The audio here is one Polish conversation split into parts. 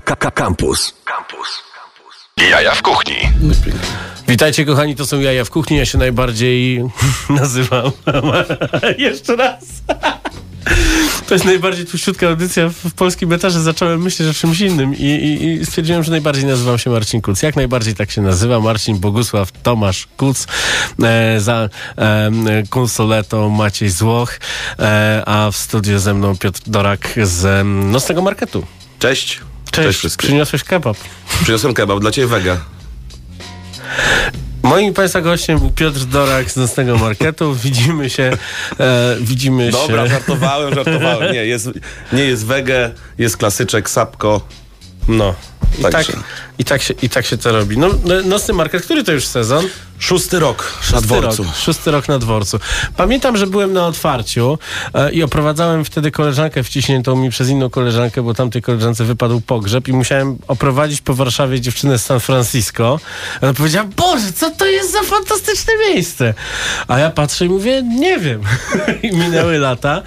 Campus. Campus. Jaja w kuchni. Witajcie kochani, to są jaja w kuchni. Ja się najbardziej nazywam. Jeszcze raz. To jest najbardziej tłuściutka audycja w, w polskim metarze. Zacząłem myśleć o czymś innym i, i, i stwierdziłem, że najbardziej nazywam się Marcin Kuc. Jak najbardziej tak się nazywa. Marcin Bogusław Tomasz Kuc. E, za e, konsoletą Maciej Złoch, e, a w studiu ze mną Piotr Dorak z e, Nocnego Marketu. Cześć. Cześć, wszystkim. przyniosłeś kebab. Przyniosłem kebab dla ciebie wega. Moim Państwa gościem był Piotr Dorak z Nocnego Marketu. Widzimy się, e, widzimy Dobra, się. żartowałem, żartowałem. Nie, jest, nie jest wege, jest klasyczek, sapko. No. I tak, Także. I, tak się, I tak się to robi. No, no, Nocny Market, który to już sezon? Szósty rok na Szósty dworcu. Rok, szósty rok na dworcu. Pamiętam, że byłem na otwarciu e, i oprowadzałem wtedy koleżankę wciśniętą mi przez inną koleżankę, bo tamtej koleżance wypadł pogrzeb i musiałem oprowadzić po Warszawie dziewczynę z San Francisco. Ona powiedziała, Boże, co to jest za fantastyczne miejsce? A ja patrzę i mówię, nie wiem. I minęły lata.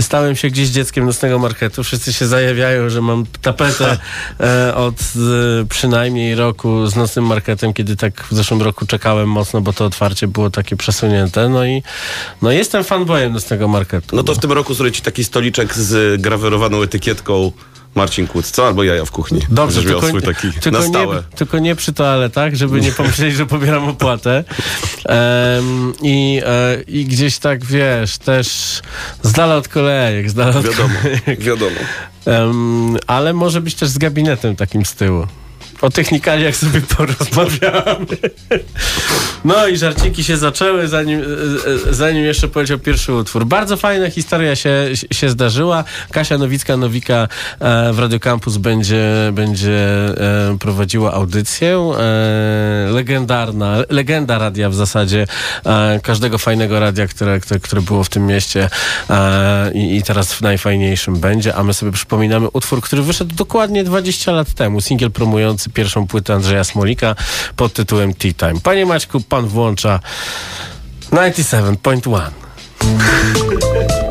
Stałem się gdzieś dzieckiem nocnego marketu. Wszyscy się zajawiają, że mam tapetę e, od e, przynajmniej roku z nocnym marketem, kiedy tak w zeszłym roku czekałem mocno, bo to otwarcie było takie przesunięte. No i no jestem fanboyem nocnego marketu. No to w tym roku zrobię ci taki stoliczek z grawerowaną etykietką Marcin Kłód, co? Albo jaja w kuchni. Dobrze, tylko, swój taki tylko, na stałe. nie, tylko nie przy toaletach, żeby nie pomyśleć, że pobieram opłatę. Em, i, e, I gdzieś tak, wiesz, też z dala od kolejek, z dala od Wiadomo, wiadomo. Em, ale może być też z gabinetem takim z tyłu. O technikaliach sobie porozmawiamy. No i żarciki się zaczęły, zanim, zanim jeszcze powiedział pierwszy utwór. Bardzo fajna historia się, się zdarzyła. Kasia Nowicka-Nowika e, w Radio Campus będzie, będzie e, prowadziła audycję. E, legendarna, legenda radia w zasadzie. Każdego fajnego radia, które, które, było w tym mieście i, i teraz w najfajniejszym będzie. A my sobie przypominamy utwór, który wyszedł dokładnie 20 lat temu. Singiel promujący pierwszą płytę Andrzeja Smolika pod tytułem Tea Time. Panie Maćku, pan włącza 97.1.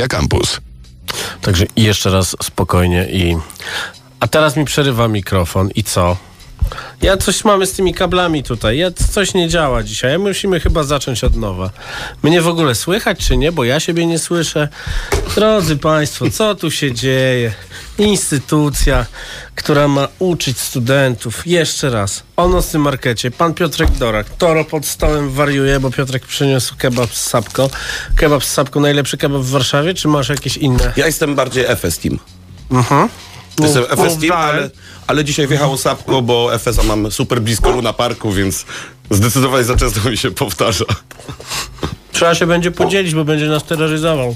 Radia Campus. Także jeszcze raz spokojnie i... A teraz mi przerywa mikrofon i co? Ja coś mamy z tymi kablami tutaj. Ja, coś nie działa dzisiaj. Musimy chyba zacząć od nowa. Mnie w ogóle słychać czy nie? Bo ja siebie nie słyszę. Drodzy Państwo, co tu się dzieje? Instytucja, która ma uczyć studentów. Jeszcze raz. O nocnym markecie. Pan Piotrek Dorak. Toro pod stołem wariuje, bo Piotrek przyniósł kebab z sapką. Kebab z sapką. Najlepszy kebab w Warszawie? Czy masz jakieś inne? Ja jestem bardziej FS Team. Mhm. Jestem FS Team, ale, ale dzisiaj wjechało Sapko, bo FS-a mam super blisko Luna Parku, więc zdecydowanie za często mi się powtarza. Trzeba się będzie podzielić, bo będzie nas terroryzował.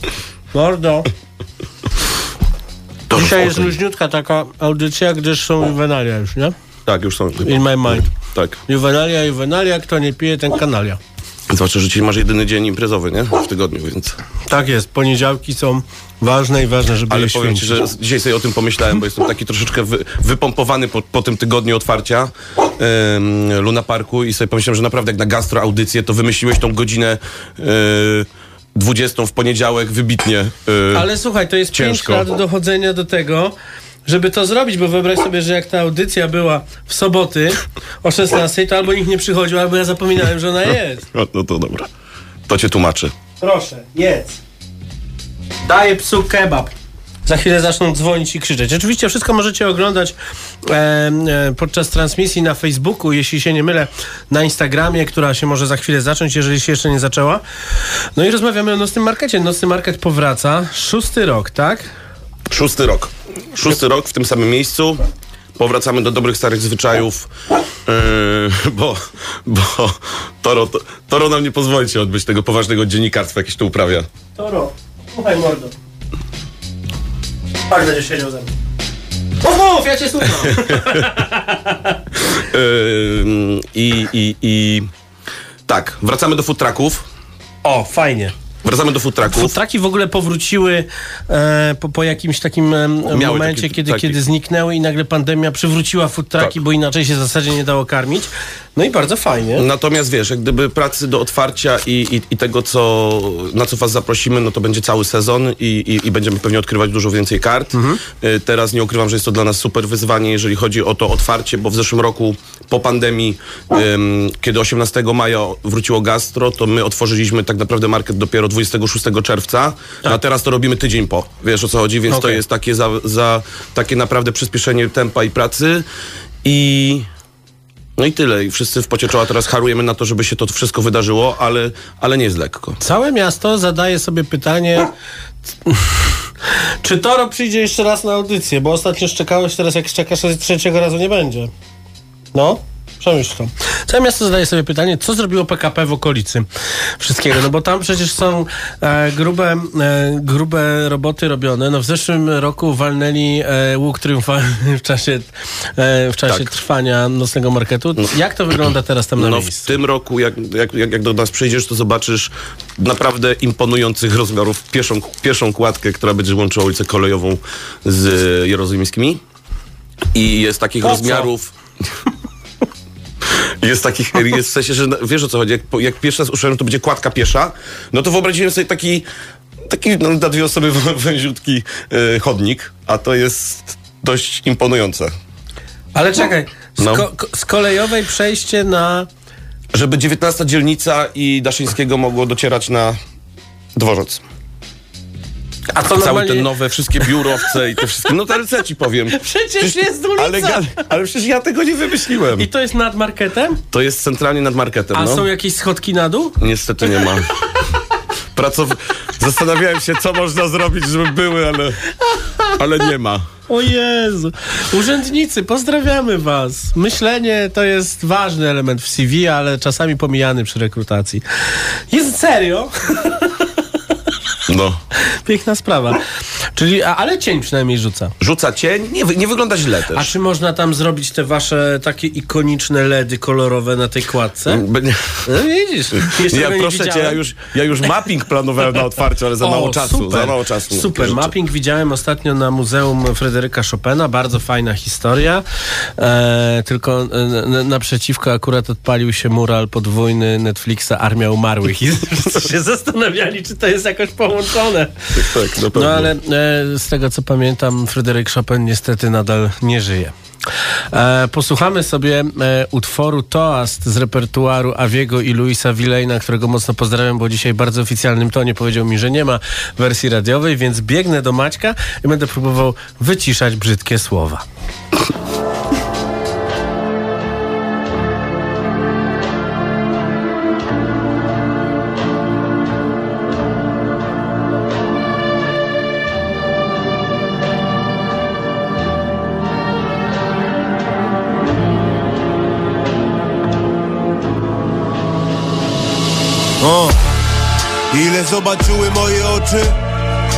Mordo. To Dzisiaj jest luźniutka taka audycja, gdyż są juwenalia już, nie? Tak, już są. In my mind. Tak. Juwenalia, juwenalia, kto nie pije, ten kanalia. Zwłaszcza, że dzisiaj masz jedyny dzień imprezowy, nie? W tygodniu, więc... Tak jest, poniedziałki są ważne i ważne, żeby Ale je powiem ci, święcić. że dzisiaj sobie o tym pomyślałem, bo jestem taki troszeczkę wy, wypompowany po, po tym tygodniu otwarcia Luna Parku i sobie pomyślałem, że naprawdę jak na gastro audycję, to wymyśliłeś tą godzinę e, 20 w poniedziałek wybitnie. e, Ale słuchaj, to jest Ciężko. 5 lat dochodzenia do tego, żeby to zrobić, bo wyobraź sobie, że jak ta audycja była w soboty o 16, to albo nikt nie przychodził, albo ja zapominałem, że ona jest. No, no to dobra. To cię tłumaczy. Proszę, jedz. Daję psu kebab. Za chwilę zaczną dzwonić i krzyczeć. Oczywiście wszystko możecie oglądać e, e, podczas transmisji na Facebooku, jeśli się nie mylę, na Instagramie, która się może za chwilę zacząć, jeżeli się jeszcze nie zaczęła. No i rozmawiamy o nocnym markecie. Nocny market powraca. Szósty rok, tak? Szósty rok. Szósty rok w tym samym miejscu. Powracamy do dobrych starych zwyczajów, yy, bo, bo Toro, to, Toro nam nie pozwoli ci odbyć tego poważnego dziennikarstwa, jakieś tu uprawia. Toro, słuchaj mordo. Pan będzie siedział ze mną. Mów, mów, ja cię słucham. Yy, I, i, I tak, wracamy do food trucków. O, fajnie. Wracamy do food trucków. Futraki w ogóle powróciły e, po, po jakimś takim e, momencie, kiedy, taki- kiedy zniknęły i nagle pandemia przywróciła futraki, Tak. bo inaczej się w zasadzie nie dało karmić. No i bardzo fajnie. Natomiast wiesz, jak gdyby pracy do otwarcia i, i, i tego, co, na co was zaprosimy, no to będzie cały sezon i, i, i będziemy pewnie odkrywać dużo więcej kart. Y, Teraz nie ukrywam, że jest to dla nas super wyzwanie, jeżeli chodzi o to otwarcie, bo w zeszłym roku po pandemii, kiedy 18 maja wróciło gastro, to my otworzyliśmy tak naprawdę market dopiero 26 czerwca, a teraz to robimy tydzień po. Wiesz o co chodzi, więc to Okej. jest takie, za, za, takie naprawdę przyspieszenie tempa i pracy i... No i tyle. I wszyscy w pocie czoła teraz harujemy na to, żeby się to wszystko wydarzyło, ale, ale nie jest lekko. Całe miasto zadaje sobie pytanie, czy Toro przyjdzie jeszcze raz na audycję, bo ostatnio szczekałeś, teraz jak szczekasz, to trzeciego razu nie będzie. No, przemyśl to. Całe miasto zadaje sobie pytanie, co zrobiło PKP w okolicy wszystkiego, no bo tam przecież są e, grube, e, grube roboty robione. No w zeszłym roku walnęli e, łuk triumfalny w czasie, e, w czasie Tak. trwania nocnego marketu. Jak to wygląda teraz tam na No w miejscu? tym roku, jak, jak, jak, do nas przyjdziesz, to zobaczysz naprawdę imponujących rozmiarów pieszą, pieszą kładkę, która będzie łączyła ulicę kolejową z e, jerozolimskimi. I jest takich Po co? Jest takich, jest w sensie, że wiesz o co chodzi, jak, jak pierwszy raz uszedłem, to będzie kładka piesza, no to wyobraziłem sobie taki, taki no, na dwie osoby węziutki e, chodnik, a to jest dość imponujące. Ale czekaj, z, No. ko- ko- z kolejowej przejście na... Żeby 19 dzielnica i Daszyńskiego mogło docierać na dworzec. A to Całe normalnie... te nowe, wszystkie biurowce i te wszystkie. No to co ci powiem. Przecież jest ulica! Ale, ale przecież ja tego nie wymyśliłem. I to jest nad marketem? To jest centralnie nad marketem. A no. są jakieś schodki na dół? Niestety nie ma. Pracow... Zastanawiałem się, co można zrobić, żeby były, ale, ale nie ma. O Jezu. Urzędnicy, pozdrawiamy was. Myślenie to jest ważny element w CV, ale czasami pomijany przy rekrutacji. Jest serio? No. Piękna sprawa. Czyli, a, ale cień przynajmniej rzuca. Rzuca cień, nie, nie wygląda źle też. A czy można tam zrobić te wasze takie ikoniczne LEDy kolorowe na tej kładce? Be- nie- No widzisz, Ja proszę cię, ja już, ja już mapping planowałem na otwarcie, ale za O, mało czasu. Super, Za mało czasu. Super. Życzę. Mapping widziałem ostatnio na Muzeum Fryderyka Chopina. Bardzo fajna historia. E, tylko e, naprzeciwko akurat odpalił się mural podwójny Netflixa Armia Umarłych. I się zastanawiali, czy to jest jakoś połączone. Tak, na pewno. No ale e, z tego co pamiętam, Fryderyk Chopin niestety nadal nie żyje. E, posłuchamy sobie e, utworu Toast z repertuaru Aviego i Luisa Villena, którego mocno pozdrawiam, bo dzisiaj bardzo oficjalnym tonie powiedział mi, że nie ma wersji radiowej, więc biegnę do Maćka i będę próbował wyciszać brzydkie słowa. Zobaczyły moje oczy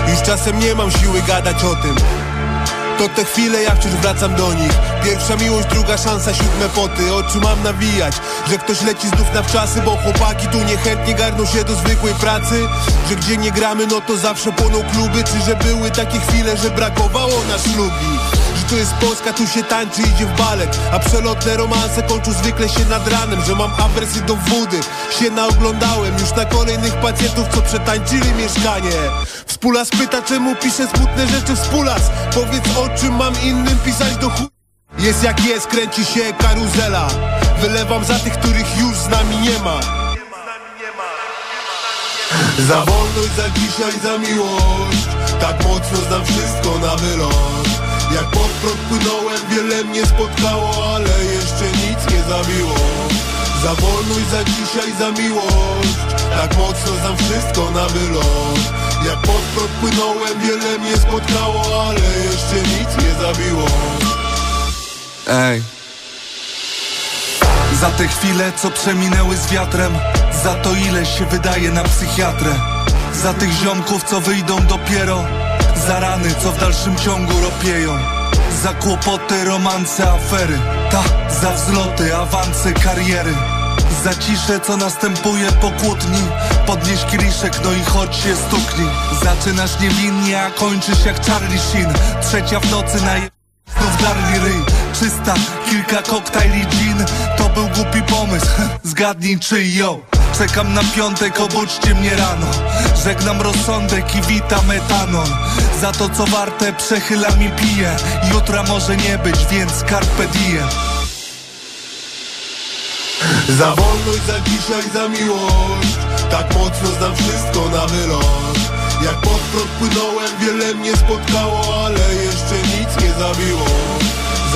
Już czasem nie mam siły gadać o tym. To te chwile jak wciąż wracam do nich. Pierwsza miłość, druga szansa, siódme poty. Oczy mam nawijać, że ktoś leci znów na wczasy Bo chłopaki tu niechętnie garną się do zwykłej pracy. Że gdzie nie gramy, no to zawsze płoną kluby. Czy że były takie chwile, że brakowało na ślubi to jest Polska, tu się tańczy, idzie w balet. A przelotne romanse kończą zwykle się nad ranem Że mam awersję do wody, się naoglądałem Już na kolejnych pacjentów, co przetańczyli mieszkanie. Współlas pyta, czemu piszę smutne rzeczy Współlas, powiedz o czym mam innym pisać do chu... Jest jak jest, kręci się karuzela. Wylewam za tych, których już z nami nie ma. Za wolność, za dzisiaj, za miłość. Tak mocno znam wszystko na wylot Jak pod prąd płynąłem, wiele mnie spotkało Ale jeszcze nic nie zabiło. Za wolność, za dzisiaj, za miłość. Tak mocno znam wszystko na wylot Jak pod prąd płynąłem, wiele mnie spotkało Ale jeszcze nic nie zabiło. Ej. Za te chwile, co przeminęły z wiatrem Za to ile się wydaje na psychiatrę. Za tych ziomków, co wyjdą dopiero Za rany, co w dalszym ciągu ropieją. Za kłopoty, romanse, afery. Ta, za wzloty, awanse, kariery. Za ciszę, co następuje po kłótni. Podnieś kieliszek, no i chodź się stuknij. Zaczynasz niewinnie, a kończysz jak Charlie Sheen. Trzecia w nocy na je... Znów darli ryj, czysta, kilka koktajli gin. To był głupi pomysł, zgadnij czy ją Czekam na piątek, obudźcie mnie rano. Żegnam rozsądek i witam etanol Za to co warte przechylam i piję Jutra może nie być, więc carpe diem. Za wolność, za dzisiaj, za miłość. Tak mocno znam wszystko na wylot Jak pod prąd płynąłem, wiele mnie spotkało Ale jeszcze nic nie zabiło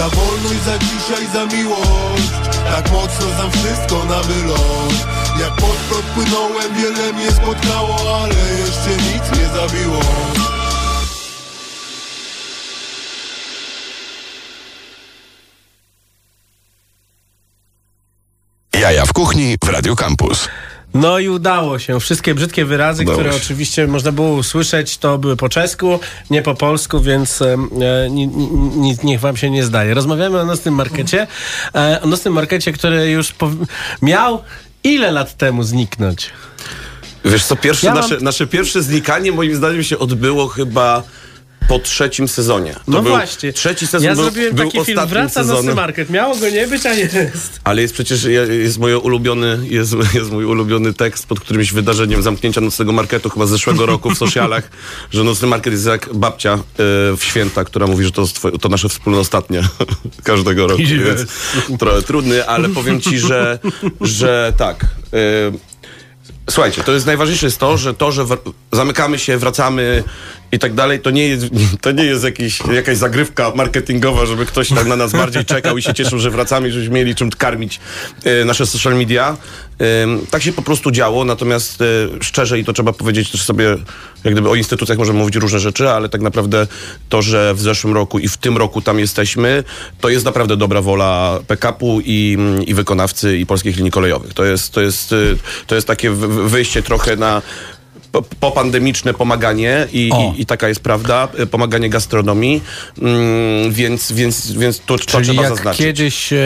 Za wolność, za dzisiaj, za miłość. Tak mocno znam wszystko na wylot Jak pod prąd płynąłem, wiele mnie spotkało Ale jeszcze nic nie zabiło. Jaja w kuchni w Radio Campus. No i udało się. Wszystkie brzydkie wyrazy, Udało które się. oczywiście można było usłyszeć, to były po czesku, nie po polsku, więc e, ni, ni, niech wam się nie zdaje. Rozmawiamy o nocnym markecie. E, o nocnym markecie, który już miał ile lat temu zniknąć? Wiesz co, pierwsze, Ja mam- nasze, nasze pierwsze znikanie moim zdaniem się odbyło chyba po trzecim sezonie. To no był właśnie. Trzeci sezon ja był, zrobiłem był taki film Wraca nocny sezonem. market. Miało go nie być, a nie jest. Ale jest przecież jest, moje ulubiony, jest, jest mój ulubiony tekst pod którymś wydarzeniem zamknięcia nocnego marketu chyba z zeszłego roku w socialach, że nocny market jest jak babcia e, w święta, która mówi, że to, twoje, to nasze wspólne ostatnie każdego roku. Yes. Więc trochę trudny, ale powiem ci, że, że tak. e, Słuchajcie, to jest najważniejsze jest to, że to, że zamykamy się, wracamy i tak dalej, to nie jest, to nie jest jakiś, jakaś zagrywka marketingowa, żeby ktoś tam na nas bardziej czekał i się cieszył, że wracamy żebyśmy mieli czym karmić e, nasze social media. Ym, tak się po prostu działo, natomiast e, szczerze i to trzeba powiedzieć też sobie, jak gdyby o instytucjach możemy mówić różne rzeczy, ale tak naprawdę to, że w zeszłym roku i w tym roku tam jesteśmy, to jest naprawdę dobra wola PKP-u i, i wykonawcy i polskich linii kolejowych. To jest, to jest, y, to jest takie wy- wy- wyjście trochę na popandemiczne pomaganie i, i, i taka jest prawda, y, pomaganie gastronomii, mm, więc, więc, więc to, to Czyli trzeba jak zaznaczyć. kiedyś e,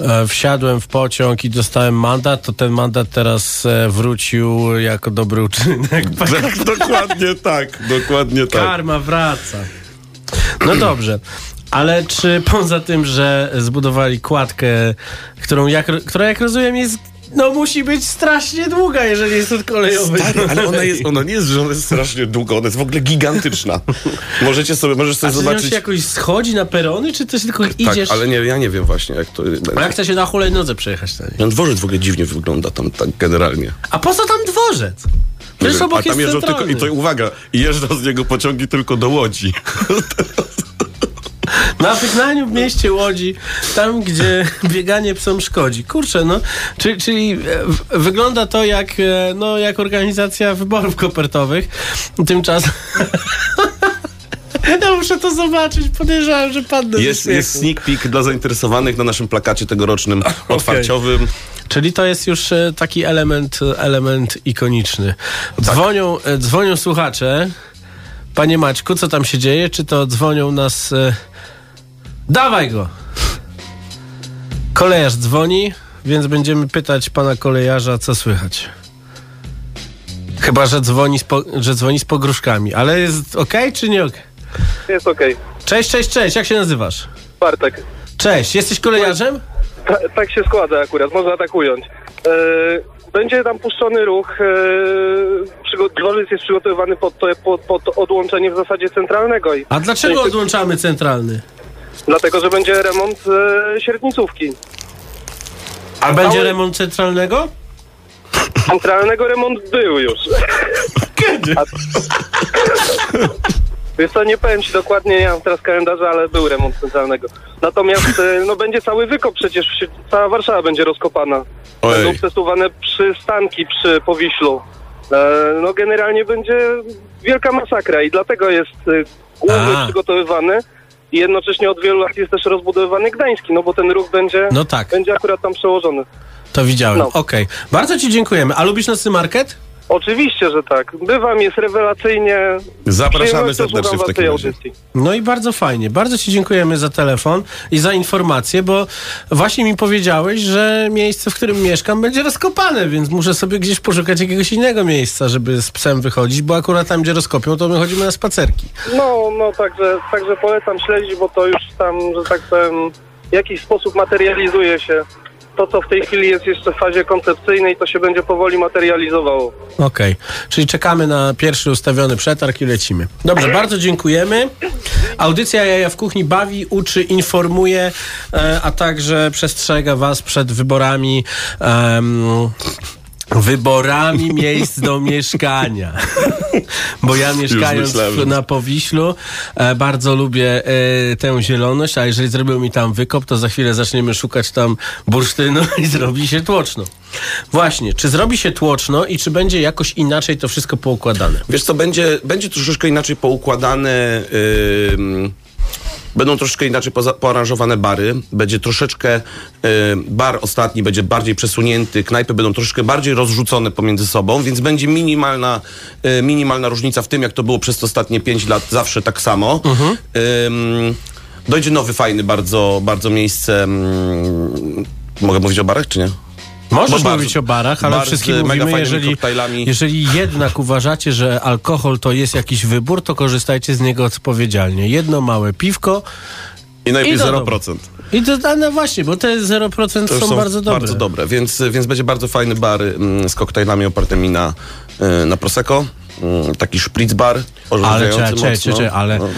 e, wsiadłem w pociąg i dostałem mandat, to ten mandat teraz e, wrócił jako dobry uczynek. Tak, dokładnie tak, dokładnie tak. Karma wraca. No dobrze. Ale czy poza tym, że zbudowali kładkę, którą jak, która jak rozumiem jest, no musi być strasznie długa, jeżeli jest od kolejowej. Stary, ale ona, jest, ona nie jest, że ona jest strasznie długa, ona jest w ogóle gigantyczna. Możecie sobie, możesz A sobie czy on zobaczyć. się jakoś schodzi na perony, czy też tylko Tak, idziesz? ale nie, ja nie wiem właśnie, jak to będzie. A jak chce się na hulajnodze przejechać? Ten dworzec w ogóle dziwnie wygląda tam tak generalnie. A po co tam dworzec? Przecież obok A tam jest jeżdżą tylko, centralny. i to uwaga, jeżdżą z niego pociągi tylko do Łodzi. Na wygnaniu w mieście Łodzi, tam gdzie bieganie psom szkodzi. Kurczę, no, czyli, czyli e, wygląda to jak, e, no, jak organizacja wyborów kopertowych. Tymczasem... Ja muszę to zobaczyć, podejrzewam, że padnę Jest, jest sneak peek dla zainteresowanych na naszym plakacie tegorocznym otwarciowym. Czyli to jest już e, taki element, element ikoniczny. Dzwonią, e, dzwonią słuchacze. Panie Maćku, co tam się dzieje? Czy to dzwonią nas... E... Dawaj go! Kolejarz dzwoni, więc będziemy pytać pana kolejarza, co słychać. Chyba, że dzwoni z, po, że dzwoni z pogróżkami. Ale jest ok, czy nie ok? Jest okej. Cześć, cześć, cześć. Jak się nazywasz? Bartek. Cześć. Jesteś kolejarzem? Ta, tak się składa akurat, można tak ująć. E, będzie tam puszczony ruch. Przygo- dworzec jest przygotowywany pod, to, pod, pod odłączenie w zasadzie centralnego. I A dlaczego odłączamy centralny? Dlatego, że będzie remont e, średnicówki. A będzie remont centralnego? Centralnego remont był już. Kiedy? Wiesz co, nie powiem ci dokładnie, nie mam teraz kalendarza, ale był remont centralnego. Natomiast e, no będzie cały wykop przecież, cała Warszawa będzie rozkopana. Ojej. Będą przesuwane przystanki przy Powiślu. E, no generalnie będzie wielka masakra i dlatego jest e, główny A. przygotowywany i jednocześnie od wielu lat jest też rozbudowywany Gdański, no bo ten ruch będzie, No tak. będzie akurat tam przełożony. To widziałem. No. Okej. Bardzo ci dziękujemy. A lubisz nocny market? Oczywiście, że tak. Bywam, jest rewelacyjnie. Zapraszamy serdecznie w takim tej razie. audycji. No i bardzo fajnie. Bardzo ci dziękujemy za telefon i za informację, bo właśnie mi powiedziałeś, że miejsce, w którym mieszkam, będzie rozkopane, więc muszę sobie gdzieś poszukać jakiegoś innego miejsca, żeby z psem wychodzić, bo akurat tam, gdzie rozkopią, to my chodzimy na spacerki. No, no, także, także polecam śledzić, bo to już tam, że tak powiem, w jakiś sposób materializuje się. To, co w tej chwili jest jeszcze w fazie koncepcyjnej, to się będzie powoli materializowało. Okej, czyli czekamy na pierwszy ustawiony przetarg i lecimy. Dobrze, bardzo dziękujemy. Audycja Jaja w Kuchni bawi, uczy, informuje, e, a także przestrzega Was przed wyborami. em, Wyborami miejsc do mieszkania. Bo ja mieszkając na Powiślu e, bardzo lubię e, tę zieloność, a jeżeli zrobią mi tam wykop, to za chwilę zaczniemy szukać tam bursztynu i zrobi się tłoczno. Właśnie, czy zrobi się tłoczno i czy będzie jakoś inaczej to wszystko poukładane? Wiesz co, będzie, będzie troszeczkę inaczej poukładane. ym, Będą troszeczkę inaczej poza, poaranżowane bary. Będzie troszeczkę y, bar ostatni będzie bardziej przesunięty, knajpy będą troszeczkę bardziej rozrzucone pomiędzy sobą, więc będzie minimalna, y, minimalna różnica w tym, jak to było przez ostatnie 5 lat, zawsze tak samo. Ym, dojdzie nowy, fajny bardzo, bardzo miejsce. ym, mogę mówić o barach, czy nie? Możesz bar- mówić o barach, ale bar wszystkim mówimy, jeżeli, jeżeli jednak uważacie, że alkohol to jest jakiś wybór, to korzystajcie z niego odpowiedzialnie. Jedno małe piwko I do 0%. i to, a no właśnie, bo te 0% To już są, bardzo dobre. Bardzo dobre, więc, więc będzie bardzo fajny bar mm, z koktajlami opartymi na, y, na Prosecco. Mm, Taki szpric bar Ale czekaj, czekaj, czekaj, ale No,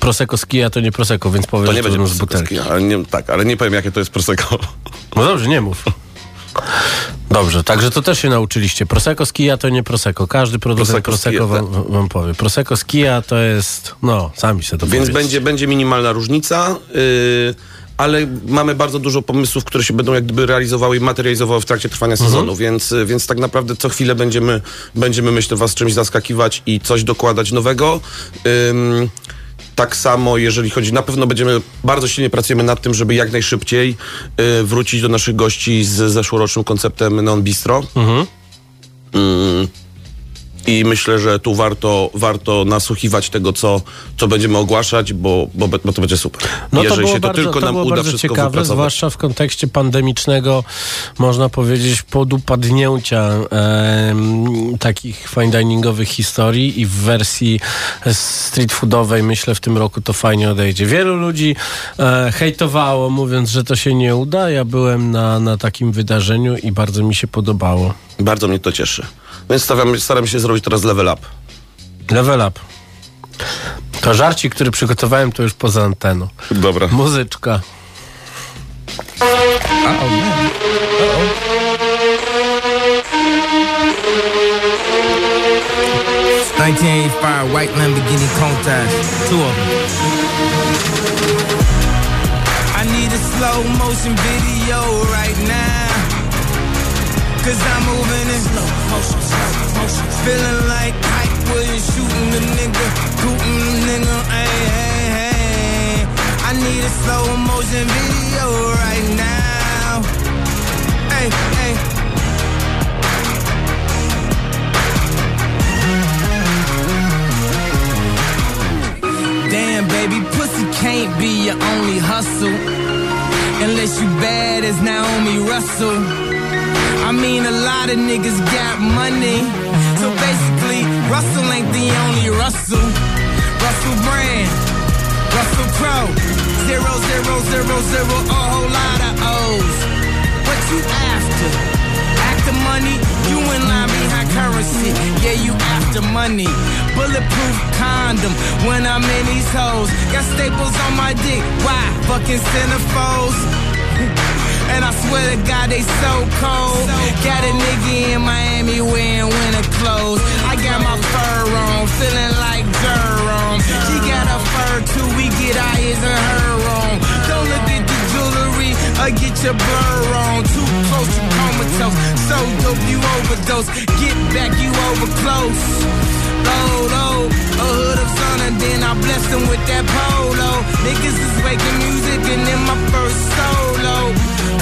Prosecco z kija to nie Prosecco, więc powiem, to nie będzie z butelki. ski, ale nie, tak, ale nie powiem jakie to jest Prosecco. No dobrze, nie mów. Dobrze, także to też się nauczyliście. Prosecco z kija to nie Prosecco. Każdy producent Prosecco Prosecco wam, wam powie. Prosecco z kija to jest, no, sami sobie to Więc będzie, będzie minimalna różnica, y, ale mamy bardzo dużo pomysłów, które się będą jak gdyby realizowały i materializowały w trakcie trwania Mhm. sezonu, więc, więc tak naprawdę co chwilę będziemy, będziemy myślę, was czymś zaskakiwać i coś dokładać nowego. Ym, tak samo, jeżeli chodzi, na pewno będziemy, bardzo silnie pracujemy nad tym, żeby jak najszybciej y, wrócić do naszych gości z zeszłorocznym konceptem Neon Bistro. Mhm. Ym, I myślę, że tu warto, warto nasłuchiwać tego, co, co będziemy ogłaszać, bo, bo, bo to będzie super. No to Jeżeli było się to bardzo, tylko to nam uda bardzo wszystko ciekawe, zwłaszcza w kontekście pandemicznego, można powiedzieć, podupadnięcia em, takich fine diningowych historii i w wersji street foodowej myślę w tym roku to fajnie odejdzie. Wielu ludzi e, hejtowało, mówiąc, że to się nie uda. Ja byłem na, na takim wydarzeniu i bardzo mi się podobało. Bardzo mnie to cieszy. Więc stawiam, staram się zrobić teraz level up. Level up. To żarci, który przygotowałem, to już poza anteną. Dobra. Muzyczka. 1985 white Lamborghini Countach, two of them. I need a slow motion video right now. Cause I'm moving in Feeling like Ike Williams shooting the nigga, shooting the nigga, hey, hey, hey. I need a slow motion video right now. Hey, hey. Damn, baby, pussy can't be your only hustle. Unless you bad as Naomi Russell. I mean, a lot of niggas got money. So basically, Russell ain't the only Russell. Russell Brand, Russell Crowe. Zero, zero, zero, zero, a whole lot of O's. What you after? After money, you in line behind currency. Yeah, you after money. Bulletproof condom when I'm in these hoes. Got staples on my dick. Why? Fucking centerfolds. And I swear to God, they so cold. Got a nigga in Miami wearing winter clothes. I got my fur on, feeling like Jerome. She got a fur too, we get eyes and her on. Don't look at the jewelry or get your blur on. Too close, you comatose. So dope, you overdose. Get back, you over close. Load, a hood of sun, and then I bless them with that polo. Niggas is making music, and then my first solo.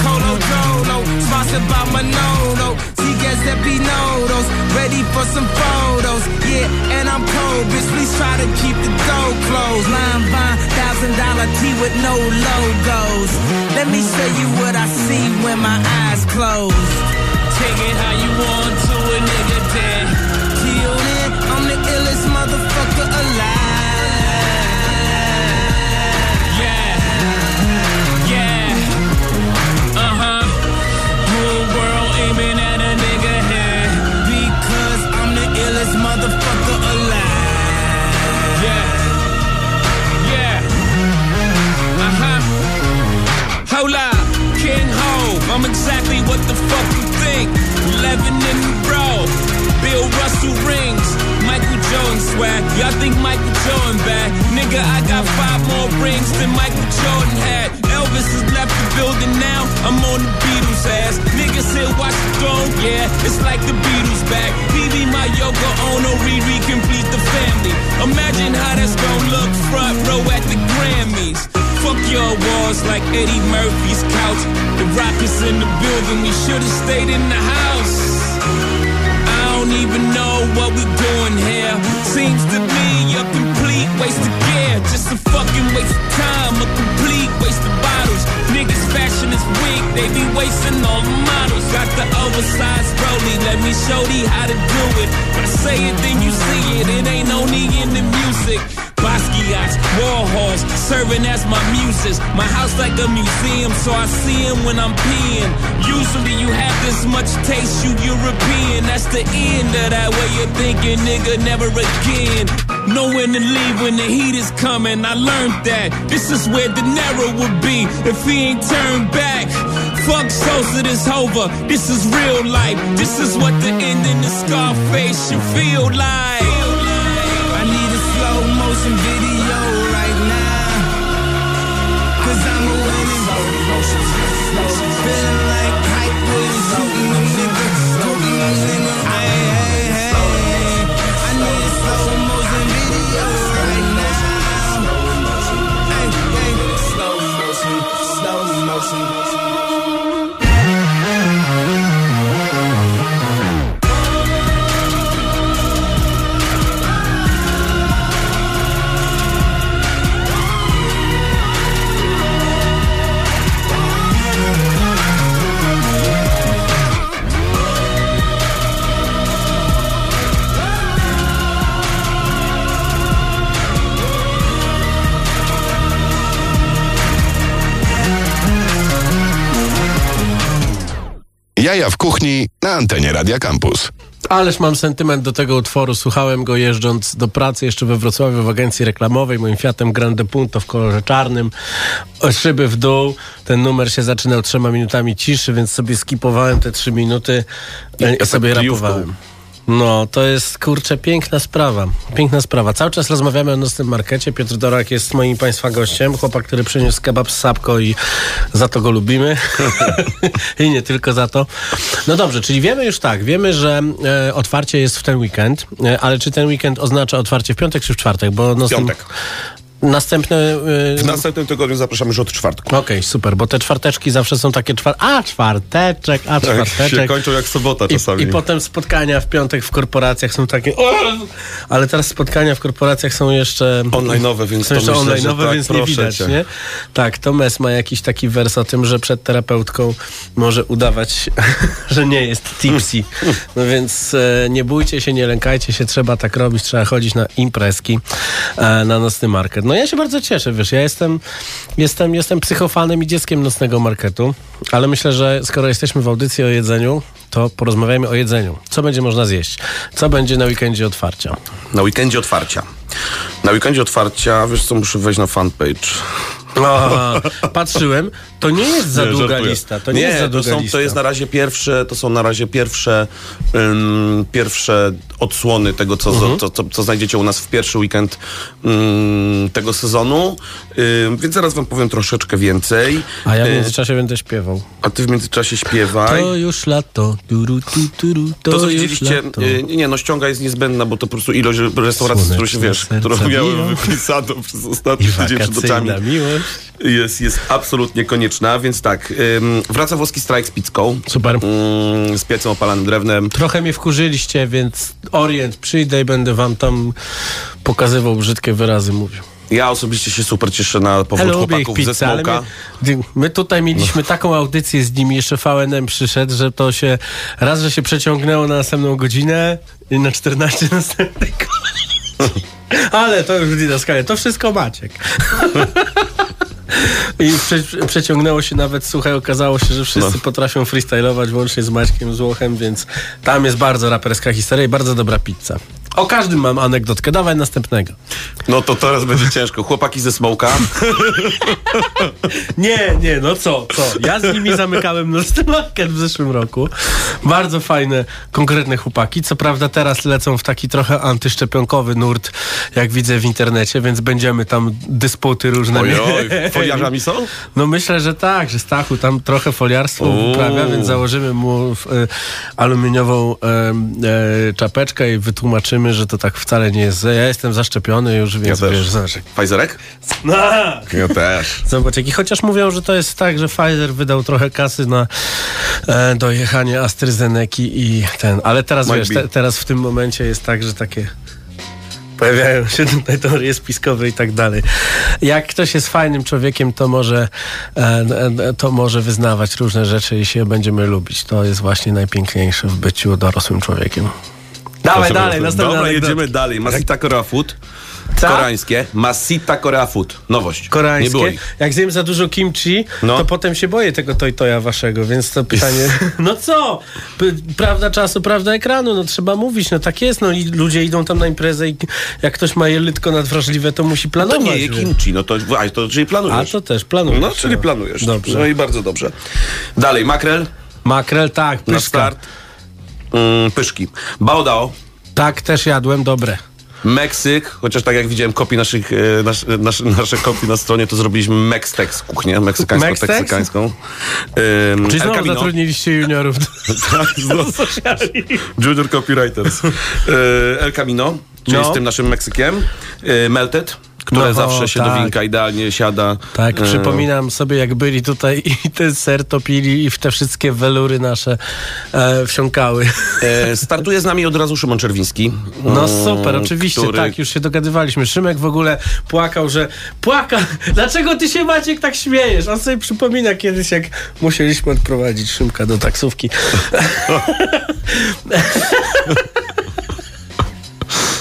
Colo Jolo, sponsored by Manolo. T-Gas Epinodos, ready for some photos. Yeah, and I'm cold, bitch. Please try to keep the door closed. Line vine, thousand dollar tee with no logos. Let me show you what I see when my eyes close. Take it how you want to a nigga I'm the illest motherfucker alive. Yeah. Yeah. Uh-huh. Hola, King Ho. I'm exactly what the fuck you think. 11 in the row. Bill Russell rings. Jordan swag. Y'all think Michael Jordan bad? Nigga, I got five more rings than Michael Jordan had. Elvis has left the building now. I'm on the Beatles ass. Nigga said watch the throne. Yeah, it's like the Beatles back. PB my yoga Ono Riri complete the family. Imagine how that's gonna look front row at the Grammys. Fuck your walls like Eddie Murphy's couch. The Rockets in the building. We should've stayed in the house. I don't even know what we doing here. Seems to me a complete waste of gear. Just a fucking waste of time, a complete waste of bottles. Niggas fashion is weak, they be wasting all the models. Got the oversized rollie, let me show thee how to do it. When I say it, then you see it. It ain't only in the music. Basquiat's, Warhols, serving as my muses. My house like a museum, so I see 'em when I'm peeing. Usually you have this much taste, you European. That's the end of that way you're thinking, nigga, never again. Know when to leave when the heat is coming. I learned that. This is where De Niro would be if he ain't turned back. Fuck Sosa, this over. This is real life. This is what the end in the Scarface should feel like. I need a slow motion Jaja w kuchni na antenie Radia Campus. Ależ mam sentyment do tego utworu. Słuchałem go jeżdżąc do pracy jeszcze we Wrocławiu w agencji reklamowej. Moim Fiatem Grande Punto w kolorze czarnym. Szyby w dół. Ten numer się zaczynał trzema minutami ciszy, więc sobie skipowałem te trzy minuty e, i sobie kryjówką. rapowałem. No, to jest, kurczę, piękna sprawa. Piękna sprawa. Cały czas rozmawiamy o nocnym markecie. Piotr Dorak jest moim Państwa gościem. Chłopak, który przyniósł kebab z sapko i za to go lubimy. I nie tylko za to. No dobrze, czyli wiemy już tak. Wiemy, że e, otwarcie jest w ten weekend, e, ale czy ten weekend oznacza otwarcie w piątek czy w czwartek? Bo nocnym- Piątek. Następny... e, W następnym tygodniu zapraszamy już od czwartku. Okej, super, bo te czwarteczki zawsze są takie czwar... A, czwarteczek, a Tak, czwarteczek. się kończą jak sobota czasami. I, I potem spotkania w piątek w korporacjach są takie. Ale teraz spotkania w korporacjach są jeszcze. Online'owe, więc są to jeszcze myślę, online'owe, tak, więc nie widać, cię. nie? Tak, to Mes ma jakiś taki wers o tym, że przed terapeutką może udawać, że nie jest tipsy. No więc e, nie bójcie się, nie lękajcie się, trzeba tak robić, trzeba chodzić na imprezki, e, na nocny market. No ja się bardzo cieszę, wiesz, ja jestem, jestem, jestem psychofanem i dzieckiem nocnego marketu, ale myślę, że skoro jesteśmy w audycji o jedzeniu, to porozmawiajmy o jedzeniu. Co będzie można zjeść? Co będzie na weekendzie otwarcia? Na weekendzie otwarcia. Na weekendzie otwarcia, wiesz co, muszę wejść na fanpage. Aha, patrzyłem, to nie jest za Nie, długa żartuję. lista. To nie, jest za to, długa są, lista. to jest na razie pierwsze, to są na razie pierwsze, ym, pierwsze odsłony tego, co, Mhm. co, co, co znajdziecie u nas w pierwszy weekend ym, tego sezonu. Ym, więc zaraz wam powiem troszeczkę więcej. A ja w międzyczasie będę śpiewał. a ty w międzyczasie śpiewaj. To już lato. Turu, tu, turu, to, To, co widzieliście, y, nie no, ściąga jest niezbędna, bo to po prostu ilość restauracji, którą się, wiesz, którą miałem wypisaną przez ostatni tydzień przed oczami, wakacyjna jest, jest absolutnie konieczna, więc tak, ym, wraca włoski strajk z pizzką, Super. ym, z piecem opalanym drewnem. Trochę mnie wkurzyliście, więc Orient przyjdę i będę wam tam pokazywał brzydkie wyrazy, mówił. Ja osobiście się super cieszę na powrót ich chłopaków ze pizzę, ale Smoka. my, my tutaj mieliśmy taką audycję z nimi, jeszcze VNM przyszedł, że to się raz, że się przeciągnęło na następną godzinę i na 14 następnej Ale to już didaskalia, to wszystko Maciek. I prze, przeciągnęło się nawet, słuchaj, okazało się, że wszyscy No. potrafią freestylować, łącznie z Maćkiem Złochem, więc tam jest bardzo raperska historia i bardzo dobra pizza. O każdym mam anegdotkę, dawaj następnego. No to teraz będzie ciężko. Chłopaki ze Smoka. Nie, nie, no co, co? Ja z nimi zamykałem nocny market w zeszłym roku. Bardzo fajne, konkretne chłopaki. Co prawda teraz lecą w taki trochę antyszczepionkowy nurt, jak widzę w internecie, więc będziemy tam dysputy różne Oj, mieli. oj, foliarzami są? No myślę, że tak, że Stachu tam trochę foliarstwo Uuu. uprawia, więc założymy mu e, aluminiową e, czapeczkę i wytłumaczymy, że to tak wcale nie jest. Ja jestem zaszczepiony już, więc też. wiesz, zobacz. Pfizerek? No, Ja też. Zobacz, jaki chociaż mówią, że to jest tak, że Pfizer wydał trochę kasy na e, dojechanie AstraZeneki i ten. Ale teraz Might wiesz, te, teraz w tym momencie jest tak, że takie pojawiają się tutaj teorie spiskowe i tak dalej. Jak ktoś jest fajnym człowiekiem, to może, e, e, to może wyznawać różne rzeczy i się będziemy lubić. To jest właśnie najpiękniejsze w byciu dorosłym człowiekiem. Dawaj dalej, następna Dobra, jedziemy dalej. Masita Food. Co? Koreańskie. Masita Korea Food. Nowość. Nie było koreańskie. ich. Jak zjem za dużo kimchi, No. to potem się boję tego toj-toja waszego, więc to pytanie, no co? Prawda czasu, prawda ekranu, no trzeba mówić, no tak jest, no i ludzie idą tam na imprezę i jak ktoś ma jelitko nadwrażliwe, to musi To planować. nie je wiesz. kimchi, no to, a, to czyli A planujesz. to też planujesz. No, czyli planujesz. Dobrze. No i bardzo dobrze. Dalej, makrel Makrel, tak, na pyszka. start. Mm, pyszki. Baodao. Tak, też jadłem, dobre. Meksyk, chociaż tak jak widziałem kopii naszych, e, nasz, nasz, nasze kopii na stronie, to zrobiliśmy Mextex kuchnię, Mextex? meksykańsko-teksykańską. Um, Czyli znowu zatrudniliście juniorów. Tak, znowu. Junior Copywriters. E, El Camino, czyli No. z tym naszym Meksykiem. E, Melted, które No, zawsze się tak. do winka idealnie siada. Tak, E, przypominam sobie, jak byli tutaj i ten ser topili i w te wszystkie welury nasze e, wsiąkały. E, startuje z nami od razu Szymon Czerwiński. No mm, super, oczywiście, który- tak, już się dogadywaliśmy. Szymek w ogóle płakał, że płaka, dlaczego ty się Maciek tak śmiejesz? On sobie przypomina kiedyś, jak musieliśmy odprowadzić Szymka do taksówki.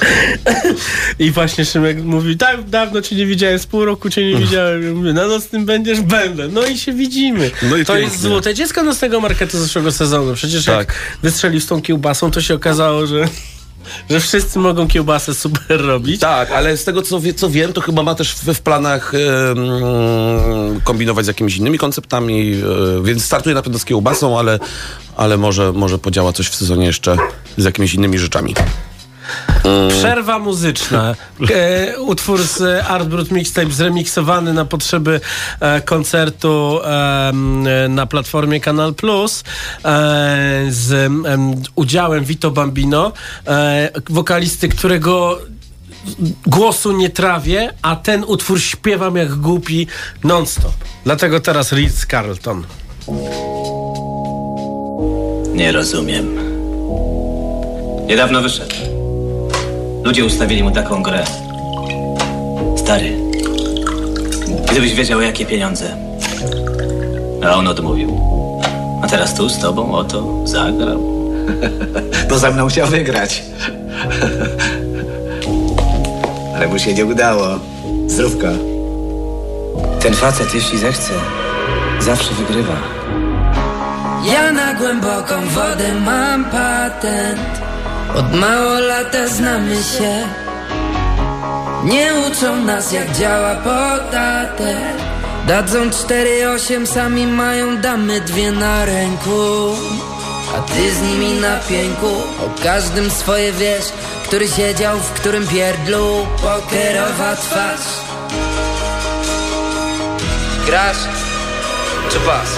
I właśnie Szymek mówi, tak, dawno cię nie widziałem, z pół roku cię nie widziałem. Ja mówię, na nocnym będziesz? Będę. No i się widzimy. No i to pięknie. jest złote dziecko nocnego marketu zeszłego sezonu. Przecież Tak. jak wystrzelił z tą kiełbasą, to się okazało, że, że wszyscy mogą kiełbasę super robić. Tak, ale z tego co, wie, co wiem, to chyba ma też w, w planach em, kombinować z jakimiś innymi konceptami, e, więc startuje na pewno z kiełbasą, ale, ale może, może podziała coś w sezonie jeszcze z jakimiś innymi rzeczami. Przerwa muzyczna. E, utwór z Art Brut Mixtape zremiksowany na potrzeby e, koncertu e, na platformie Kanal Plus e, z em, udziałem Vito Bambino, e, wokalisty, którego głosu nie trawię, a ten utwór śpiewam jak głupi non-stop. Dlatego teraz Ritz Carlton. Nie rozumiem. Niedawno wyszedł. Ludzie ustawili mu taką grę. Stary, gdybyś wiedział, jakie pieniądze. A on odmówił. A teraz tu z tobą oto zagrał. Bo ze mną chciał wygrać. Ale mu się nie udało. Zdrówka. Ten facet, jeśli zechce, zawsze wygrywa. Ja na głęboką wodę mam patent Od mało lata znamy się. Nie uczą nas jak działa podatek. Dadzą 4-8, sami mają damy dwie na ręku. A ty z nimi na pięku O każdym swoje wiesz Który siedział w którym pierdlu. Pokerowa twarz. Grasz czy pas?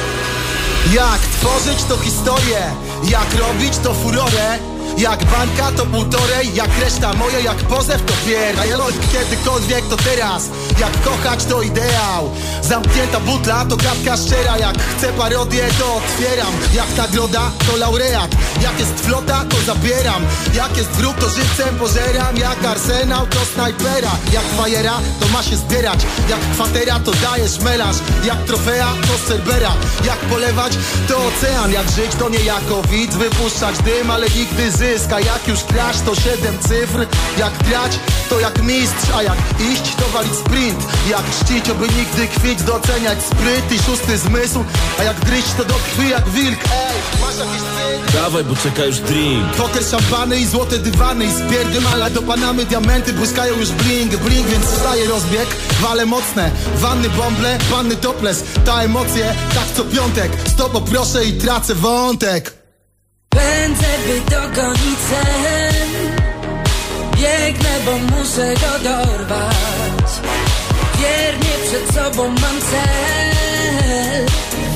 Jak tworzyć to historię, jak robić to furorę jak bańka to półtorej, jak reszta moja, jak pozew to pier A ja kiedykolwiek to teraz, jak kochać to ideał. Zamknięta butla to gadka szczera, jak chcę parodię to otwieram. Jak nagroda to laureat, jak jest flota to zabieram. Jak jest wróg to żywcem pożeram, jak arsenał to snajpera. Jak fajera to ma się zbierać, jak kwatera to dajesz melarz. Jak trofea to cerbera, jak polewać to ocean. Jak żyć to nie jako widz, wypuszczać dym, ale nigdy zysk A jak już grać to siedem cyfr. Jak grać to jak mistrz, a jak iść to walić sprint. Jak czcić, oby nigdy kwić, doceniać spryt i szósty zmysł. A jak gryźć to do krwi jak wilk, ej, masz jakiś cynk? Dawaj, bo czeka już drink. Poker, szampany i złote dywany I spierdymala do panamy diamenty Błyskają już bling, bling, więc wstaje rozbieg. Wale mocne, wanny bąble, panny topless. Ta emocje, tak co piątek. Stop, proszę i tracę wątek Pędzę, by dogonić sen Biegnę, bo muszę go dorwać. Wiernie przed sobą mam cel.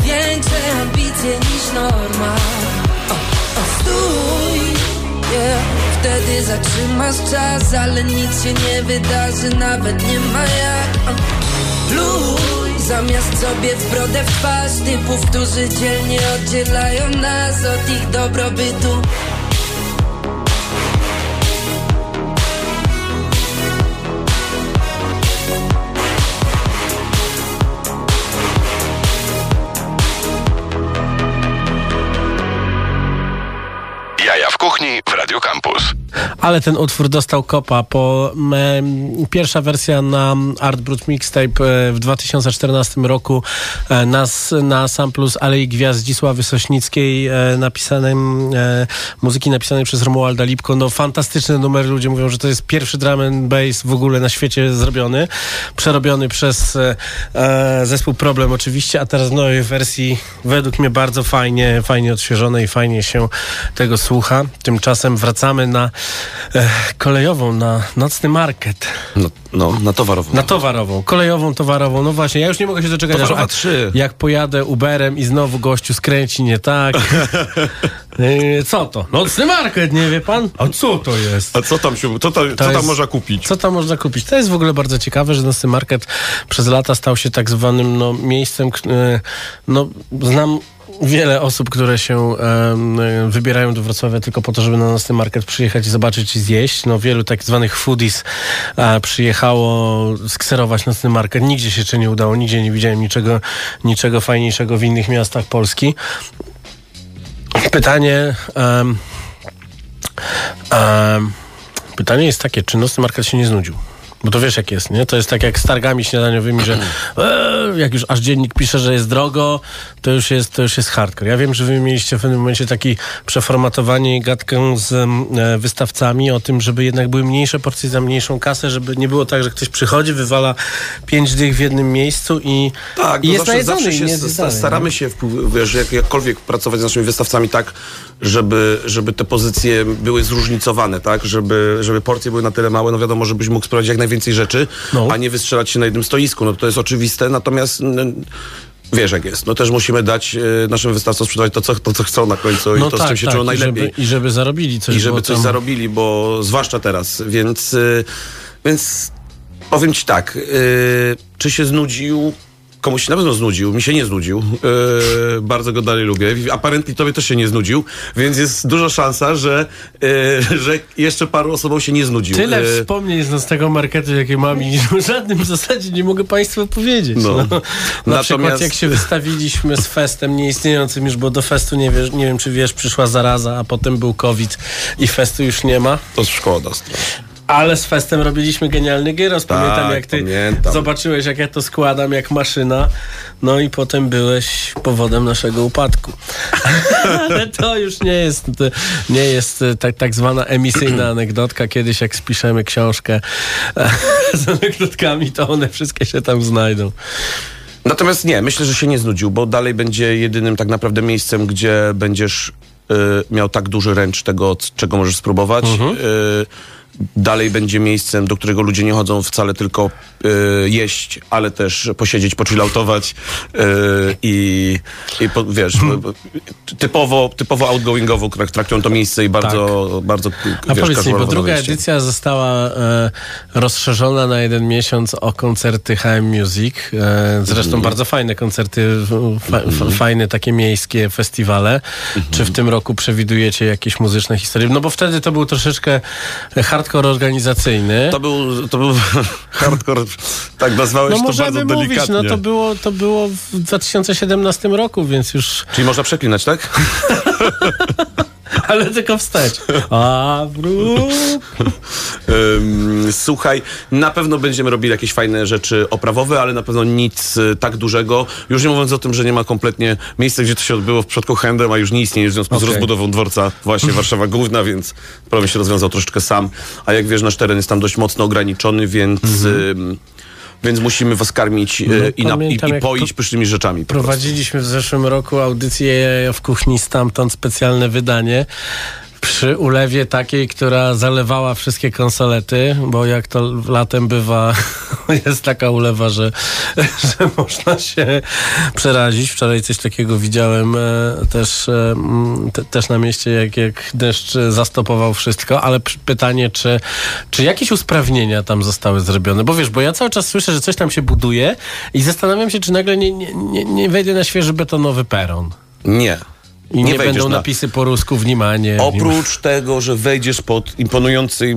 Większe ambicje niż norma. O, o, Stój, yeah. Wtedy zatrzymasz czas Ale nic się nie wydarzy, nawet nie ma jak. O. Zamiast sobie w brodę w twarz Typów, którzy dzielnie oddzielają nas od ich dobrobytu Ale ten utwór dostał kopa, po em, pierwsza wersja na Art Brut Mixtape e, w 2014 roku e, na, na samplu z Alei Gwiazd Zdzisławy Sośnickiej e, napisanym, e, muzyki napisanej przez Romualda Lipko. No fantastyczny numer, ludzie mówią, że to jest pierwszy drum and bass w ogóle na świecie zrobiony, przerobiony przez e, e, zespół Problem oczywiście, a teraz w nowej wersji według mnie bardzo fajnie, fajnie i fajnie się tego słucha. Tymczasem wracamy na e, kolejową, na nocny market. No, no na towarową. Na towarową, kolejową, towarową. No właśnie, ja już nie mogę się doczekać, Towarowa aż- trzy. jak pojadę Uberem i znowu gościu skręci nie tak. E, co to? Nocny market, nie wie pan? A co to jest? A co tam się, co, tam- co To tam jest- można kupić? Co tam można kupić? To jest w ogóle bardzo ciekawe, że Nocny Market przez lata stał się tak zwanym no, miejscem, e, no znam wiele osób, które się wybierają do Wrocławia tylko po to, żeby na Nocny Market przyjechać i zobaczyć i zjeść. No wielu tak zwanych foodies przyjechało skserować Nocny Market. Nigdzie się jeszcze nie udało, nigdzie nie widziałem niczego, niczego fajniejszego w innych miastach Polski. Pytanie... em, em, Pytanie jest takie, czy nocny market się nie znudził? Bo to wiesz jak jest, nie? To jest tak jak z targami śniadaniowymi, że e, jak już aż dziennik pisze, że jest drogo, to już jest, to już jest hardcore. Ja wiem, że wy mieliście w pewnym momencie taki przeformatowanie i gadkę z e, wystawcami o tym, żeby jednak były mniejsze porcje za mniejszą kasę, żeby nie było tak, że ktoś przychodzi, wywala pięć dych w jednym miejscu i, Tak, i no jest zawsze, najedzony zawsze i się nie dalej, staramy nie? się wiesz, jak, jakkolwiek pracować z naszymi wystawcami tak, żeby, żeby te pozycje były zróżnicowane, tak, żeby, żeby porcje były na tyle małe, no wiadomo, żebyś mógł sprawdzić jak najwięcej rzeczy, No. a nie wystrzelać się na jednym stoisku, no to jest oczywiste, natomiast no, wiesz jak jest, no też musimy dać e, naszym wystawcom sprzedawać to co, to, co chcą na końcu i to, z czym się czują No tak, i najlepiej. Żeby, I żeby zarobili coś. I żeby coś tam- zarobili, bo zwłaszcza teraz, więc, y, więc powiem ci tak, y, czy się znudził? Komuś się na pewno znudził, mi się nie znudził. Y, bardzo go dalej lubię. Aparentnie tobie też się nie znudził, więc jest duża szansa, że, y, że jeszcze paru osobom się nie znudził. Tyle Y, wspomnień z nocnego marketu, jakie mam i żadnym w zasadzie nie mogę Państwu powiedzieć. No. No. Na Natomiast- przykład jak się wystawiliśmy z festem nieistniejącym już, bo do festu nie, wiesz, nie wiem czy wiesz, przyszła zaraza, a potem był COVID i festu już nie ma. To szkoda strasznie. Ale z festem robiliśmy genialny gyros. Pamiętam Tak, jak ty pamiętam. zobaczyłeś jak ja to składam jak maszyna. No i potem byłeś powodem naszego upadku. Ale to już nie jest, nie jest e, tak, tak zwana emisyjna anegdotka. Kiedyś jak spiszemy książkę z anegdotkami, to one wszystkie się tam znajdą. Natomiast nie, myślę, że się nie znudził, bo dalej będzie jedynym tak naprawdę miejscem, gdzie będziesz y, miał tak duży ręcz tego, czego możesz spróbować. Y, dalej będzie miejscem, do którego ludzie nie chodzą wcale tylko y, jeść, ale też posiedzieć, pochilloutować y, i, i po, wiesz, typowo, typowo outgoingowo trak- traktują to miejsce i bardzo, bardzo A wiesz, powiedz mi, bo druga wyjście. edycja została e, rozszerzona na jeden miesiąc o koncerty HM Music. E, zresztą Mhm. bardzo fajne koncerty, fa, fa, fajne takie miejskie festiwale. Mhm. Czy w tym roku przewidujecie jakieś muzyczne historie? No bo wtedy to był troszeczkę hardcore organizacyjny. To był, to był hardcore, tak nazwałeś no to możemy bardzo mówić, delikatnie. no to było, to było w 2017 roku, więc już... Czyli można przeklinać, tak? Ale tylko wstać. A, Słuchaj, na pewno będziemy robili jakieś fajne rzeczy oprawowe, ale na pewno nic y, tak dużego. Już nie mówiąc o tym, że nie ma kompletnie miejsca, gdzie to się odbyło w przypadku Handem, a już nie istnieje w związku z Okej. rozbudową dworca właśnie Warszawa Główna, więc problem się rozwiązał troszeczkę sam. A jak wiesz, nasz teren jest tam dość mocno ograniczony, więc... ym, Więc musimy was karmić Mhm. No, i, na, i, i poić pysznymi rzeczami. Prowadziliśmy w zeszłym roku audycję w kuchni stamtąd specjalne wydanie. Przy ulewie takiej, która zalewała wszystkie konsolety, bo jak to latem bywa, jest taka ulewa, że, że można się przerazić. Wczoraj coś takiego widziałem e, też, e, te, też na mieście, jak, jak deszcz zastopował wszystko, ale pytanie, czy, czy jakieś usprawnienia tam zostały zrobione? Bo wiesz, bo ja cały czas słyszę, że coś tam się buduje i zastanawiam się, czy nagle nie, nie, nie, nie wejdę na świeży betonowy peron. Nie. I nie, wejdziesz będą na- napisy po rusku wniemanie. Oprócz tego, że wejdziesz pod imponujących,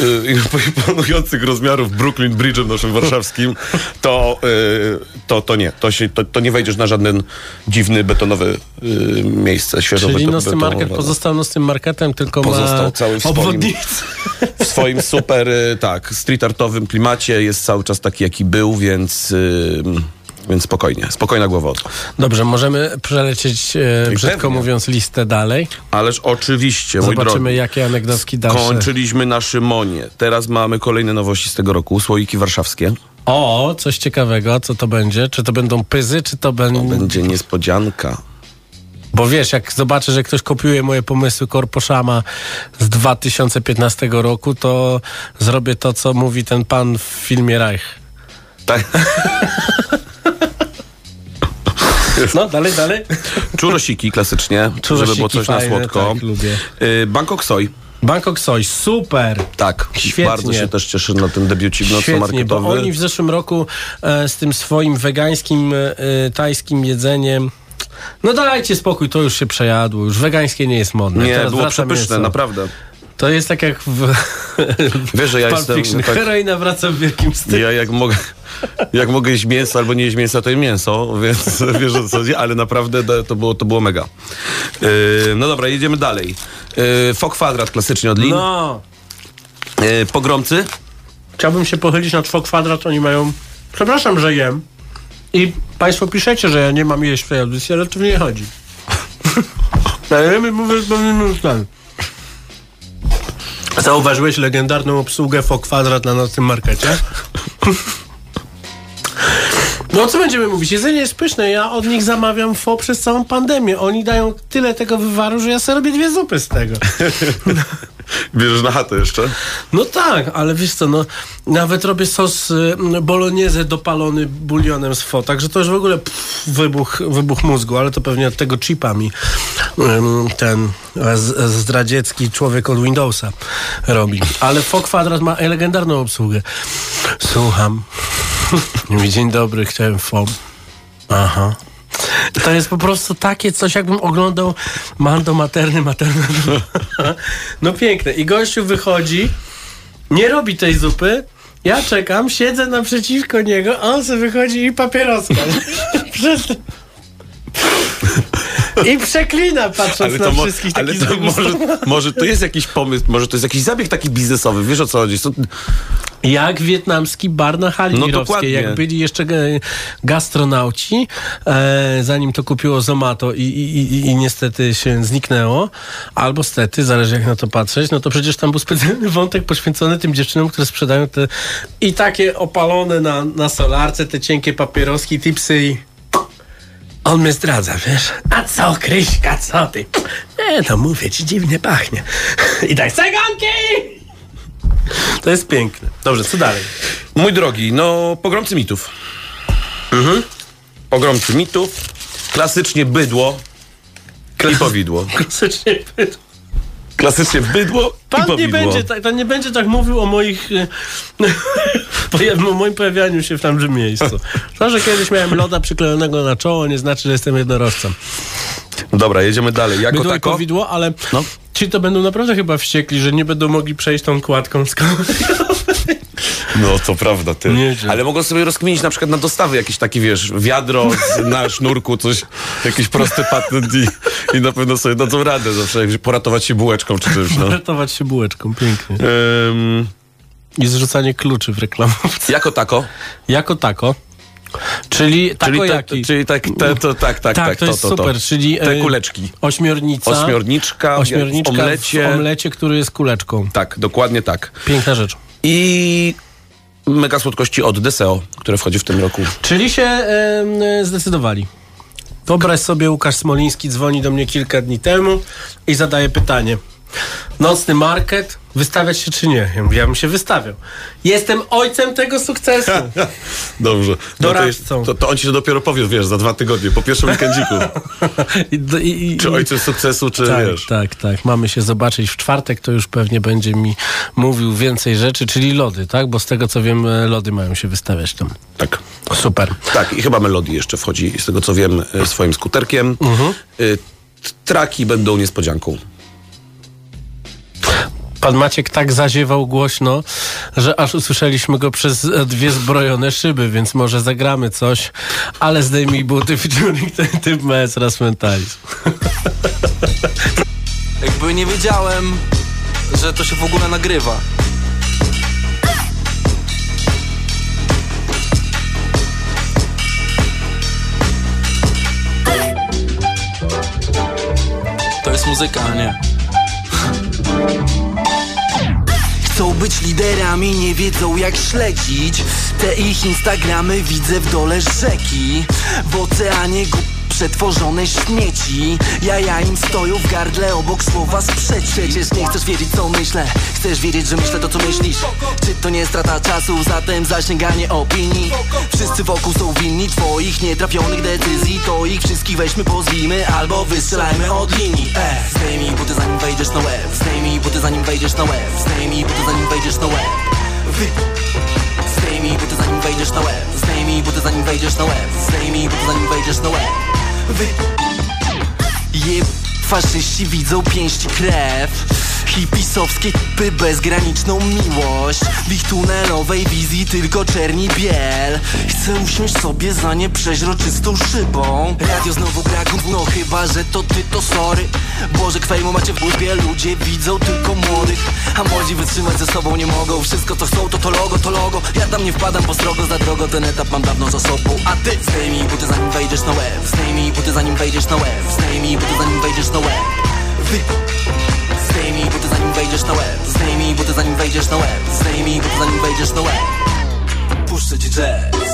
y, y, imponujących rozmiarów Brooklyn Bridge'em naszym warszawskim, to, y, to, to nie. To, się, to, to nie wejdziesz na żaden dziwny betonowy miejsce, świeżo Czyli nocny market pozostał nocnym marketem, tylko Pozostał ma cały w swoim-. W swoim super, tak, street artowym klimacie jest cały czas taki, jaki był, więc... Y, więc spokojnie, spokojna głowa to. Dobrze, możemy przelecieć, e, brzydko pewnie. mówiąc, listę dalej. Ależ oczywiście, Zobaczymy, drogi. jakie anegdotki dalsze. Kończyliśmy na Szymonie. Teraz mamy kolejne nowości z tego roku. Słoiki warszawskie. O, coś ciekawego, co to będzie? Czy to będą pyzy, czy to będą... Będzie niespodzianka. Bo wiesz, jak zobaczę, że ktoś kopiuje moje pomysły Korposzama z 2015 roku, to zrobię to, co mówi ten pan w filmie Reich. Tak. No, dalej, dalej. Czurosiki klasycznie, żeby było coś fajne, na słodko. Tak, lubię. Y, Bangkok Soy. Bangkok Soy, super. Tak, Świetnie. bardzo się też cieszę na ten debiucik Świetnie, bo nocno-marketowy. oni w zeszłym roku e, z tym swoim wegańskim, e, tajskim jedzeniem no dajcie spokój, to już się przejadło. Już wegańskie nie jest modne. Nie, Teraz było przepyszne, mięso. naprawdę. To jest tak jak w, Wiesz, że ja Pulp jestem... Fiction. Tak, Heroina wraca w wielkim stylu. ja jak mogę, jak mogę jeść mięso albo nie jeść mięsa, to jem mięso, więc wiesz o co chodzi, ale naprawdę to- było, to było mega. Y, no dobra, jedziemy dalej. Y, Fok kwadrat klasycznie od Lin. No, E, pogromcy? Chciałbym się pochylić nad Fok Kwadrat, oni mają... Przepraszam, że jem. I państwo piszecie, że ja nie mam jeść w tej audycji, ale to nie chodzi. My mówię z pewnym ustanem. Zauważyłeś legendarną obsługę Fok Kwadrat na nocnym markecie? No co będziemy mówić? Jedzenie jest pyszne. Ja od nich zamawiam fo przez całą pandemię. Oni dają tyle tego wywaru, że ja sobie robię dwie zupy z tego. Bierzesz na chatę jeszcze? No tak, ale wiesz co, no nawet robię sos y, bolognese dopalony bulionem z fo, także to już w ogóle pff, wybuch, wybuch mózgu, ale to pewnie od tego chipa mi ten zdradziecki człowiek od Windowsa robi. Ale fo kwadrat ma legendarną obsługę. Słucham. Dzień dobry, chciałem fo. Aha. To jest po prostu takie coś, jakbym oglądał Mando Materny, Materny. No piękne. I gościu wychodzi, nie robi tej zupy, ja czekam, siedzę naprzeciwko niego, a on sobie wychodzi i papieroska. Przez... I przeklina patrząc Ale na to, mo- wszystkich ale takich to może, może to jest jakiś pomysł, może to jest jakiś zabieg taki biznesowy, wiesz o co chodzi? Co- Jak wietnamski bar na hali No dokładnie. jak byli jeszcze gastronauci, e, zanim to kupiło Zomato i, i, i, i niestety się zniknęło, albo stety, zależy jak na to patrzeć, no to przecież tam był specjalny wątek poświęcony tym dziewczynom, które sprzedają te i takie opalone na, na solarce, te cienkie papieroski, tipsy i on mnie zdradza, wiesz? A co, Kryśka, co ty? Nie, no mówię ci, dziwnie pachnie. I daj ceganki! To jest piękne. Dobrze, co dalej? Mój drogi, no pogromcy mitów. Mhm. Pogromcy mitów. Klasycznie bydło i powidło. Klasycznie bydło. Klasycznie bydło i Pan nie, powidło. będzie tak, pan nie będzie tak mówił o moich e, o moim pojawianiu się w tamtym miejscu. To, że kiedyś miałem loda przyklejonego na czoło, nie znaczy, że jestem jednorożcem. Dobra, jedziemy dalej. Jako Bydło i tako? powidło, ale No. ci to będą naprawdę chyba wściekli, że nie będą mogli przejść tą kładką z No to prawda, ty. Nieźle. Ale mogą sobie rozkminić na przykład na dostawy jakieś takie, wiesz, wiadro na sznurku, coś, jakiś prosty patent i, i na pewno sobie dadzą radę zawsze, poratować się bułeczką czy czymś, no. Ratować się bułeczką, pięknie. Ym, I zrzucanie kluczy w reklamówce. jako tako? Jako tako. Czyli tako Czyli, te, jaki? czyli tak, te, to, tak, tak, Tak, tak, to jest super, czyli, Te e, kuleczki. Ośmiornica. Ośmiorniczka, Ośmiorniczka w omlecie. w omlecie, który jest kuleczką. Tak, dokładnie tak. Piękna rzecz. I mega słodkości od Deseo, które wchodzi w tym roku. Czyli się zdecydowali. Wyobraź sobie, Łukasz Smoliński dzwoni do mnie kilka dni temu i zadaje pytanie. Nocny market, wystawiać się czy nie? Ja mówię, ja bym się wystawiał. Jestem ojcem tego sukcesu. Dobrze. No to, Doradcą. to, to on ci to dopiero powie, wiesz, za dwa tygodnie, po pierwszym weekendziku. I, i, czy ojcem sukcesu, czy tak, wiesz. tak, tak. Mamy się zobaczyć w czwartek, to już pewnie będzie mi mówił więcej rzeczy, czyli lody, tak? Bo z tego co wiem, e, lody mają się wystawiać tam. Tak. Super. Tak, i chyba Melody jeszcze wchodzi, z tego co wiem, e, swoim skuterkiem. Mhm. Y, t- Traki będą niespodzianką. Pan Maciek tak zaziewał głośno, że aż usłyszeliśmy go przez dwie zbrojone szyby, więc może zagramy coś, ale zdejmij buty featuring ten typ Maestro Mentalizm. Jakby nie wiedziałem, że to się w ogóle nagrywa. To jest muzyka, a nie. Chcą być liderami, nie wiedzą jak śledzić. Te ich Instagramy widzę w dole rzeki. W oceanie gu... przetworzone śmieci. Jaja im stoją w gardle obok słowa sprzeciw Przecież nie chcesz wiedzieć co myślę. Chcesz wiedzieć, że myślę to co myślisz. Czy to nie strata czasu, zatem zasięganie opinii? Wszyscy wokół są winni twoich nietrafionych decyzji. To ich wszystkich weźmy, pozwijmy albo wystrzelajmy od linii. E. Zdejmij buty zanim wejdziesz na łeb. Zdejmij buty zanim wejdziesz na łeb. Zdejmij buty zanim wejdziesz na łeb. Wy... Zdejmij buty zanim wejdziesz na łeb. Zdejmij buty zanim wejdziesz na łeb. Zdejmij buty zanim wejdziesz na łeb Wy... Faszyści widzą pięści krew Hipisowskie typy bezgraniczną miłość. W ich tunelowej wizji tylko czerni biel. Chcę usiąść sobie za nieprzeźroczystą szybą. Radio znowu gra gówno, chyba że to ty to sorry. Boże kwejmu macie w łbie, ludzie widzą tylko młodych. A młodzi wytrzymać ze sobą nie mogą. Wszystko co chcą to to logo, to logo. Ja tam nie wpadam po strogo, za drogo ten etap mam dawno za sobą. A ty zdejmij buty zanim wejdziesz na łeb. Zdejmij buty zanim wejdziesz na łeb. Zdejmij buty zanim wejdziesz na łeb. Wy Zdejmij buty zanim wejdziesz na łeb. Zdejmij buty zanim wejdziesz na łeb. Zdejmij buty zanim wejdziesz na łeb. Puszczę ci jazz.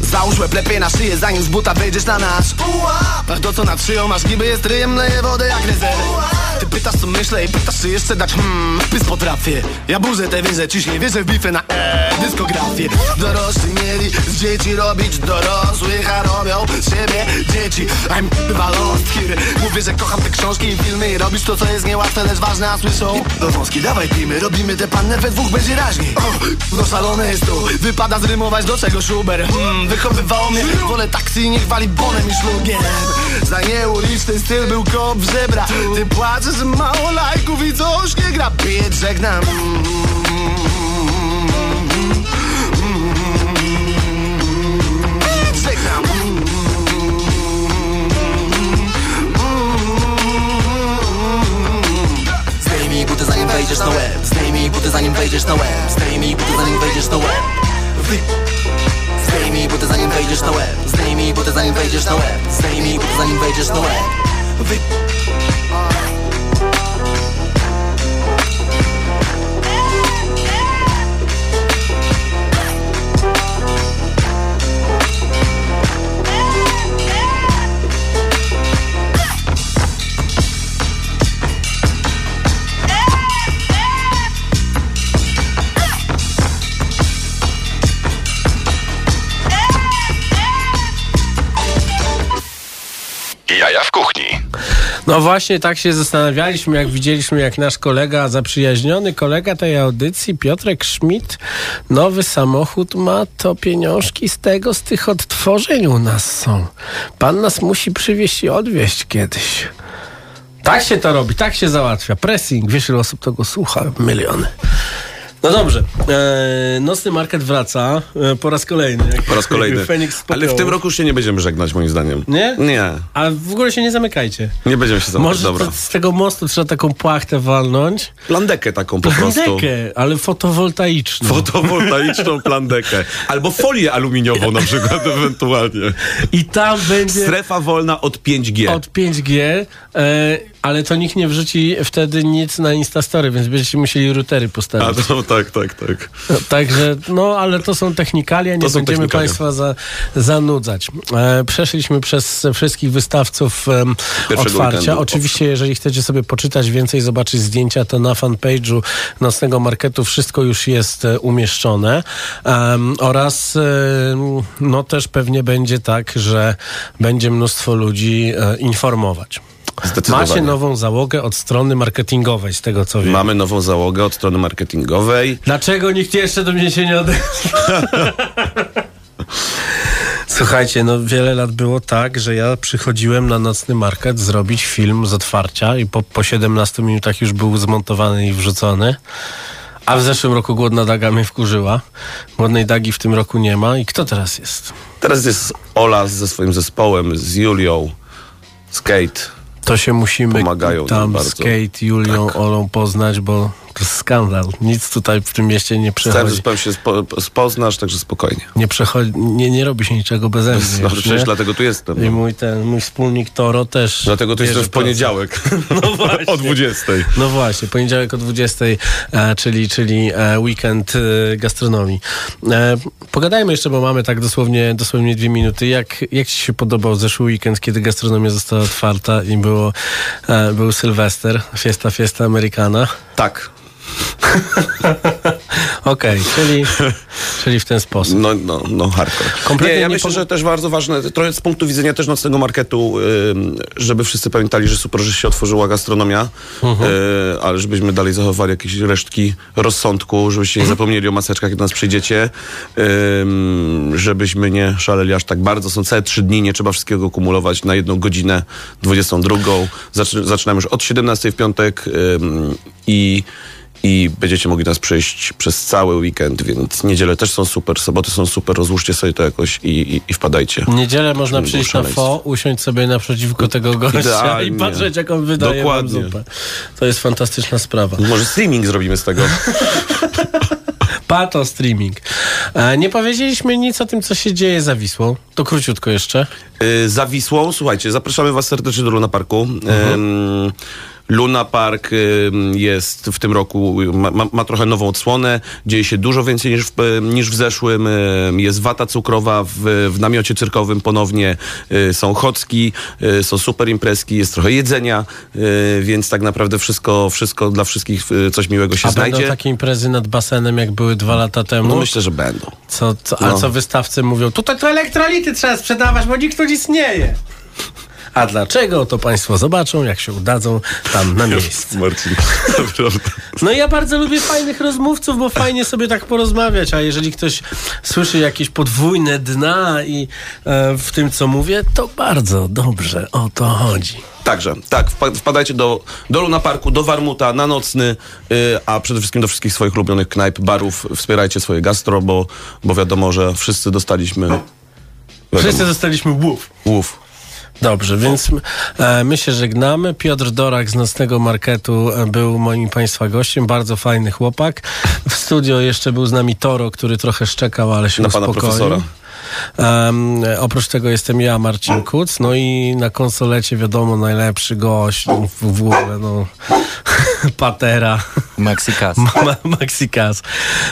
Załóż łeb lepiej na szyję, zanim z buta wejdziesz na nasz to co nad szyją masz niby jest ryjem, leje wodę jak rezerw pytasz co myślę i pytasz czy jeszcze dać hmm, wpis potrafię. Ja burzę te wieże, ciśnie wierzę w bify na e, dyskografię. Dorośli mieli z dzieci robić dorosłych, a robią siebie dzieci. I'm chyba lost here. Mówię, że kocham te książki i filmy i robisz to co jest niełatwe, lecz ważne, a słyszą. Do wąski, dawaj pijmy, robimy te panny we dwóch, będzie raźniej. O, No szalone jest tu, wypada zrymować do czego Schuber hmm, Wychowywało mnie, wolę taksi, niech wali bonem i szlugiem. Za nieuliczny styl był kop w żebra. Ty płaczesz, mało lajków i coś nie gra. Żegnam. Żegnam. Zdejmij buty zanim wejdziesz na łeb. Zdejmij buty zanim wejdziesz na łeb. Zdejmij buty zanim wejdziesz na łeb. Wy Zdejmij buty zanim wejdziesz na łeb. Zdejmij buty zanim wejdziesz na łeb. Zdejmij buty zanim wejdziesz na łeb. Wy No właśnie tak się zastanawialiśmy, jak widzieliśmy, jak nasz kolega, zaprzyjaźniony kolega tej audycji, Piotrek Schmidt, nowy samochód ma, to pieniążki z tego, z tych odtworzeń u nas są. Pan nas musi przywieźć i odwieźć kiedyś. Tak się to robi, tak się załatwia. Pressing, wiesz ile osób tego słucha? Miliony. No dobrze, e, nocny market wraca e, po raz kolejny. Po raz kolejny. Ale w tym roku już się nie będziemy żegnać, moim zdaniem. Nie? Nie. Ale w ogóle się nie zamykajcie. Nie będziemy się zamykać, Może dobra. z tego mostu trzeba taką płachtę walnąć. Plandekę taką po prostu. Plandekę, ale fotowoltaiczną. Fotowoltaiczną plandekę. Albo folię aluminiową na przykład ewentualnie. I tam będzie Strefa wolna od 5G. od 5G, e, ale to nikt nie wrzuci wtedy nic na Instastory, więc będziecie musieli routery A postawić. to tak, tak, tak. Także, no, ale to są technikalia, nie są będziemy technikalia. Państwa za, zanudzać. E, przeszliśmy przez wszystkich wystawców Pierwszego otwarcia. weekendu. Oczywiście, jeżeli chcecie sobie poczytać więcej, zobaczyć zdjęcia, to na fanpage'u Nocnego Marketu wszystko już jest e, umieszczone. Em, oraz no też pewnie będzie tak, że będzie mnóstwo ludzi e, informować. Macie nową załogę od strony marketingowej, z tego co wiem. Mamy nową załogę od strony marketingowej. Dlaczego nikt jeszcze do mnie się nie odezwał? Słuchajcie, no wiele lat było tak, że ja przychodziłem na nocny market zrobić film z otwarcia i po, po 17 minutach już był zmontowany i wrzucony. A w zeszłym roku Głodna Daga mnie wkurzyła. Głodnej Dagi w tym roku nie ma. I kto teraz jest? Teraz jest Ola ze swoim zespołem, z Julią, Skate. To się musimy Pomagają tam z Kate, Julią, Olą poznać, bo to jest skandal. Nic tutaj w tym mieście nie przechodzi. zespołem się spo, spoznasz, także spokojnie. Nie, przechodzi, nie, nie robi się niczego bez mnie. No, przecież dlatego tu jestem. I No. mój, ten, mój wspólnik Toro też. Dlatego tu jestem w poniedziałek. No właśnie. o 20. No właśnie, poniedziałek o 20, e, czyli, czyli e, weekend e, gastronomii. Pogadajmy jeszcze, bo mamy tak dosłownie, dosłownie dwie minuty. Jak, jak Ci się podobał zeszły weekend, kiedy gastronomia została otwarta i było, był Sylwester, fiesta, fiesta Amerykana? Tak. Okej, czyli, Czyli w ten sposób. No, no, no hardcore. Kompletnie nie, ja nie myślę, że też bardzo ważne, trochę z punktu widzenia też nocnego marketu, żeby wszyscy pamiętali, że super, że się otworzyła gastronomia, Mhm. y, ale żebyśmy dalej zachowali jakieś resztki rozsądku, żebyście Mhm. nie zapomnieli o maseczkach, jak do nas przyjdziecie, żebyśmy nie szaleli aż tak bardzo. Są całe trzy dni, nie trzeba wszystkiego kumulować na jedną godzinę, 22. Zaczy, zaczynamy już od 17 w piątek i i będziecie mogli nas przejść przez cały weekend, więc niedziele też są super, soboty są super, rozłóżcie sobie to jakoś i, i, i wpadajcie. Niedzielę można przyjść na fo, usiąść sobie naprzeciwko tego gościa Idealnie. i patrzeć, jak on wydaje Dokładnie. zupę. To jest fantastyczna sprawa. Może streaming zrobimy z tego. Pato streaming. E, nie powiedzieliśmy nic o tym, co się dzieje za Wisłą. To króciutko jeszcze. Y, Za Wisłą, słuchajcie, zapraszamy was serdecznie do Luna Parku. Ym, Luna Park jest w tym roku, ma, ma, trochę nową odsłonę, dzieje się dużo więcej niż w, niż w zeszłym. Ym, Jest wata cukrowa w, w namiocie cyrkowym ponownie, y, są chocki, y, są super imprezki, jest trochę jedzenia, y, więc tak naprawdę wszystko, wszystko dla wszystkich coś miłego się A znajdzie. będą takie imprezy nad basenem, jak były dwa lata temu? No myślę, że będą. Co, co, ale No. co wystawcy mówią? Tutaj to elektrolity trzeba sprzedawać, bo nikt tu nic nie je. A dlaczego? To Państwo zobaczą, jak się udadzą tam na miejsce. Marcin, No ja bardzo lubię fajnych rozmówców, bo fajnie sobie tak porozmawiać, a jeżeli ktoś słyszy jakieś podwójne dna i e, w tym, co mówię, to bardzo dobrze o to chodzi. Także, tak, wpa- wpadajcie do, do Luna Parku, do Warmuta, na nocny, y, a przede wszystkim do wszystkich swoich ulubionych knajp, barów. Wspierajcie swoje gastro, bo, bo wiadomo, że wszyscy dostaliśmy Wszyscy dostaliśmy łów. łów. Dobrze, więc e, my się żegnamy. Piotr Dorak z Nocnego Marketu e, był moim Państwa gościem. Bardzo fajny chłopak. W studio jeszcze był z nami Toro, który trochę szczekał, ale się Na pana uspokoił. profesora. Em, oprócz tego jestem ja, Marcin Kuc. No i na konsolecie wiadomo, najlepszy gość w, w ogóle, no Patera. Maxikas. Ma, Maxikas.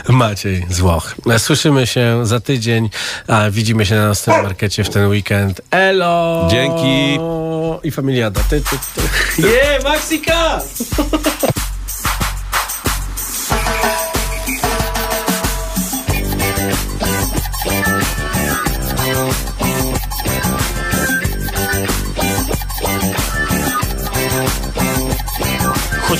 Maciej z Włoch. Słyszymy się za tydzień, a widzimy się na następnym markecie w ten weekend. Elo! Dzięki. I familiada. Ty, ty, ty. Je, Maxikas!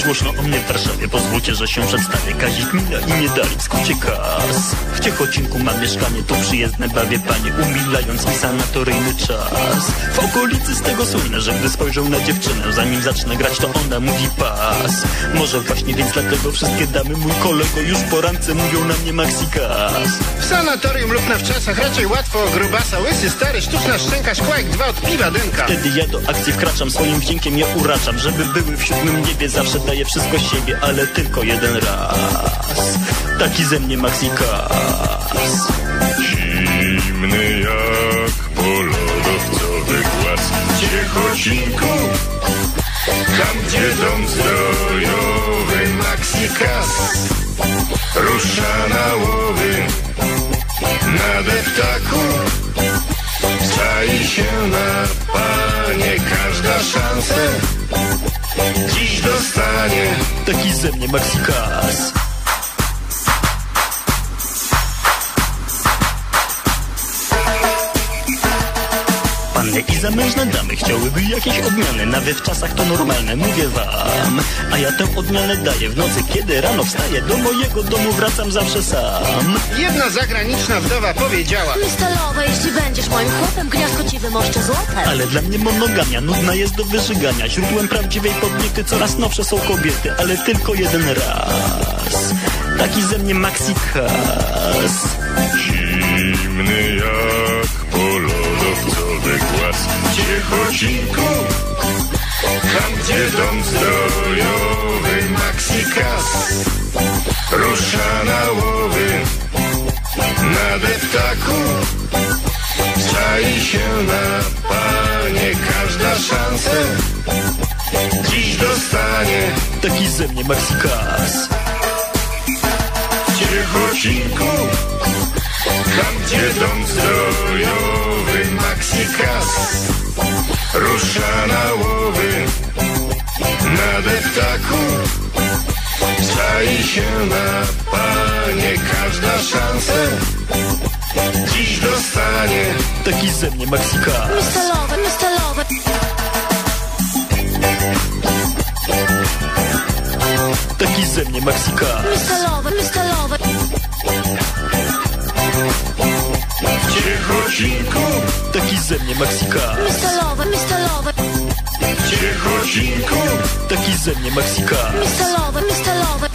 głośno o mnie w Warszawie, pozwólcie, że się przedstawię. Kazik Mila i nie dali w skrócie kas W Ciechocinku mam mieszkanie, tu przyjezdne bawię panie Umilając mi sanatoryjny czas. W okolicy z tego słynę, że gdy spojrzę na dziewczynę Zanim zacznę grać, to ona mówi pas. Może właśnie więc dlatego wszystkie damy Mój kolego już po randce mówią na mnie Maxikas W sanatorium lub na wczasach raczej łatwo o grubasa. Łysy, stary, sztuczna szczęka, szkłajk, dwa od piwa dynka. Wtedy ja do akcji wkraczam, swoim wdziękiem je uraczam Żeby były w siódmym niebie, zawsze daję wszystko siebie Ale tylko jeden raz. Taki ze mnie Maxikas Zimny jak polodowcowy głaz. Ciechocinku Tam gdzie dom zdrojowy Maxikas Rusza na łowy Na deptaku. Czai się na panie Każda szansa Dziś dostanie Taki ze mnie Maxikas Panny i zamężne damy chciałyby jakieś odmiany. Nawet w czasach to normalne, mówię wam. A ja tę odmianę daję w nocy, kiedy rano wstaję Do mojego domu wracam zawsze sam. Jedna zagraniczna wdowa powiedziała Stalowe, jeśli będziesz moim chłopem, gniazdko ci wymoszczę złotem. Ale dla mnie monogamia nudna jest do wyżygania. Źródłem prawdziwej podniety coraz nowsze są kobiety Ale tylko jeden raz. Taki ze mnie Maxikas Zimny jak polodowcowy głaz Ciechocinku Tam gdzie dom zdrojowy Maxikas Rusza na łowy Na deptaku. Czai się na panie Każda szansa Dziś dostanie. Taki ze mnie Maxikas Ciechocinku Tam gdzie dom zdrojowy Maxikas Rusza na łowy Na deptaku Czai się na panie nie każda szansę dziś dostanie. Taki ze mnie. Mr. Lover, Mr. Lover. Taki ze mnie. Mr. Lover, Mr. Ciechocinku, Taki ze mnie Maxika. Mr. Lover, Mr. Lover. w Ciechocinku, Taki ze mnie Maxika. Mr. Lover,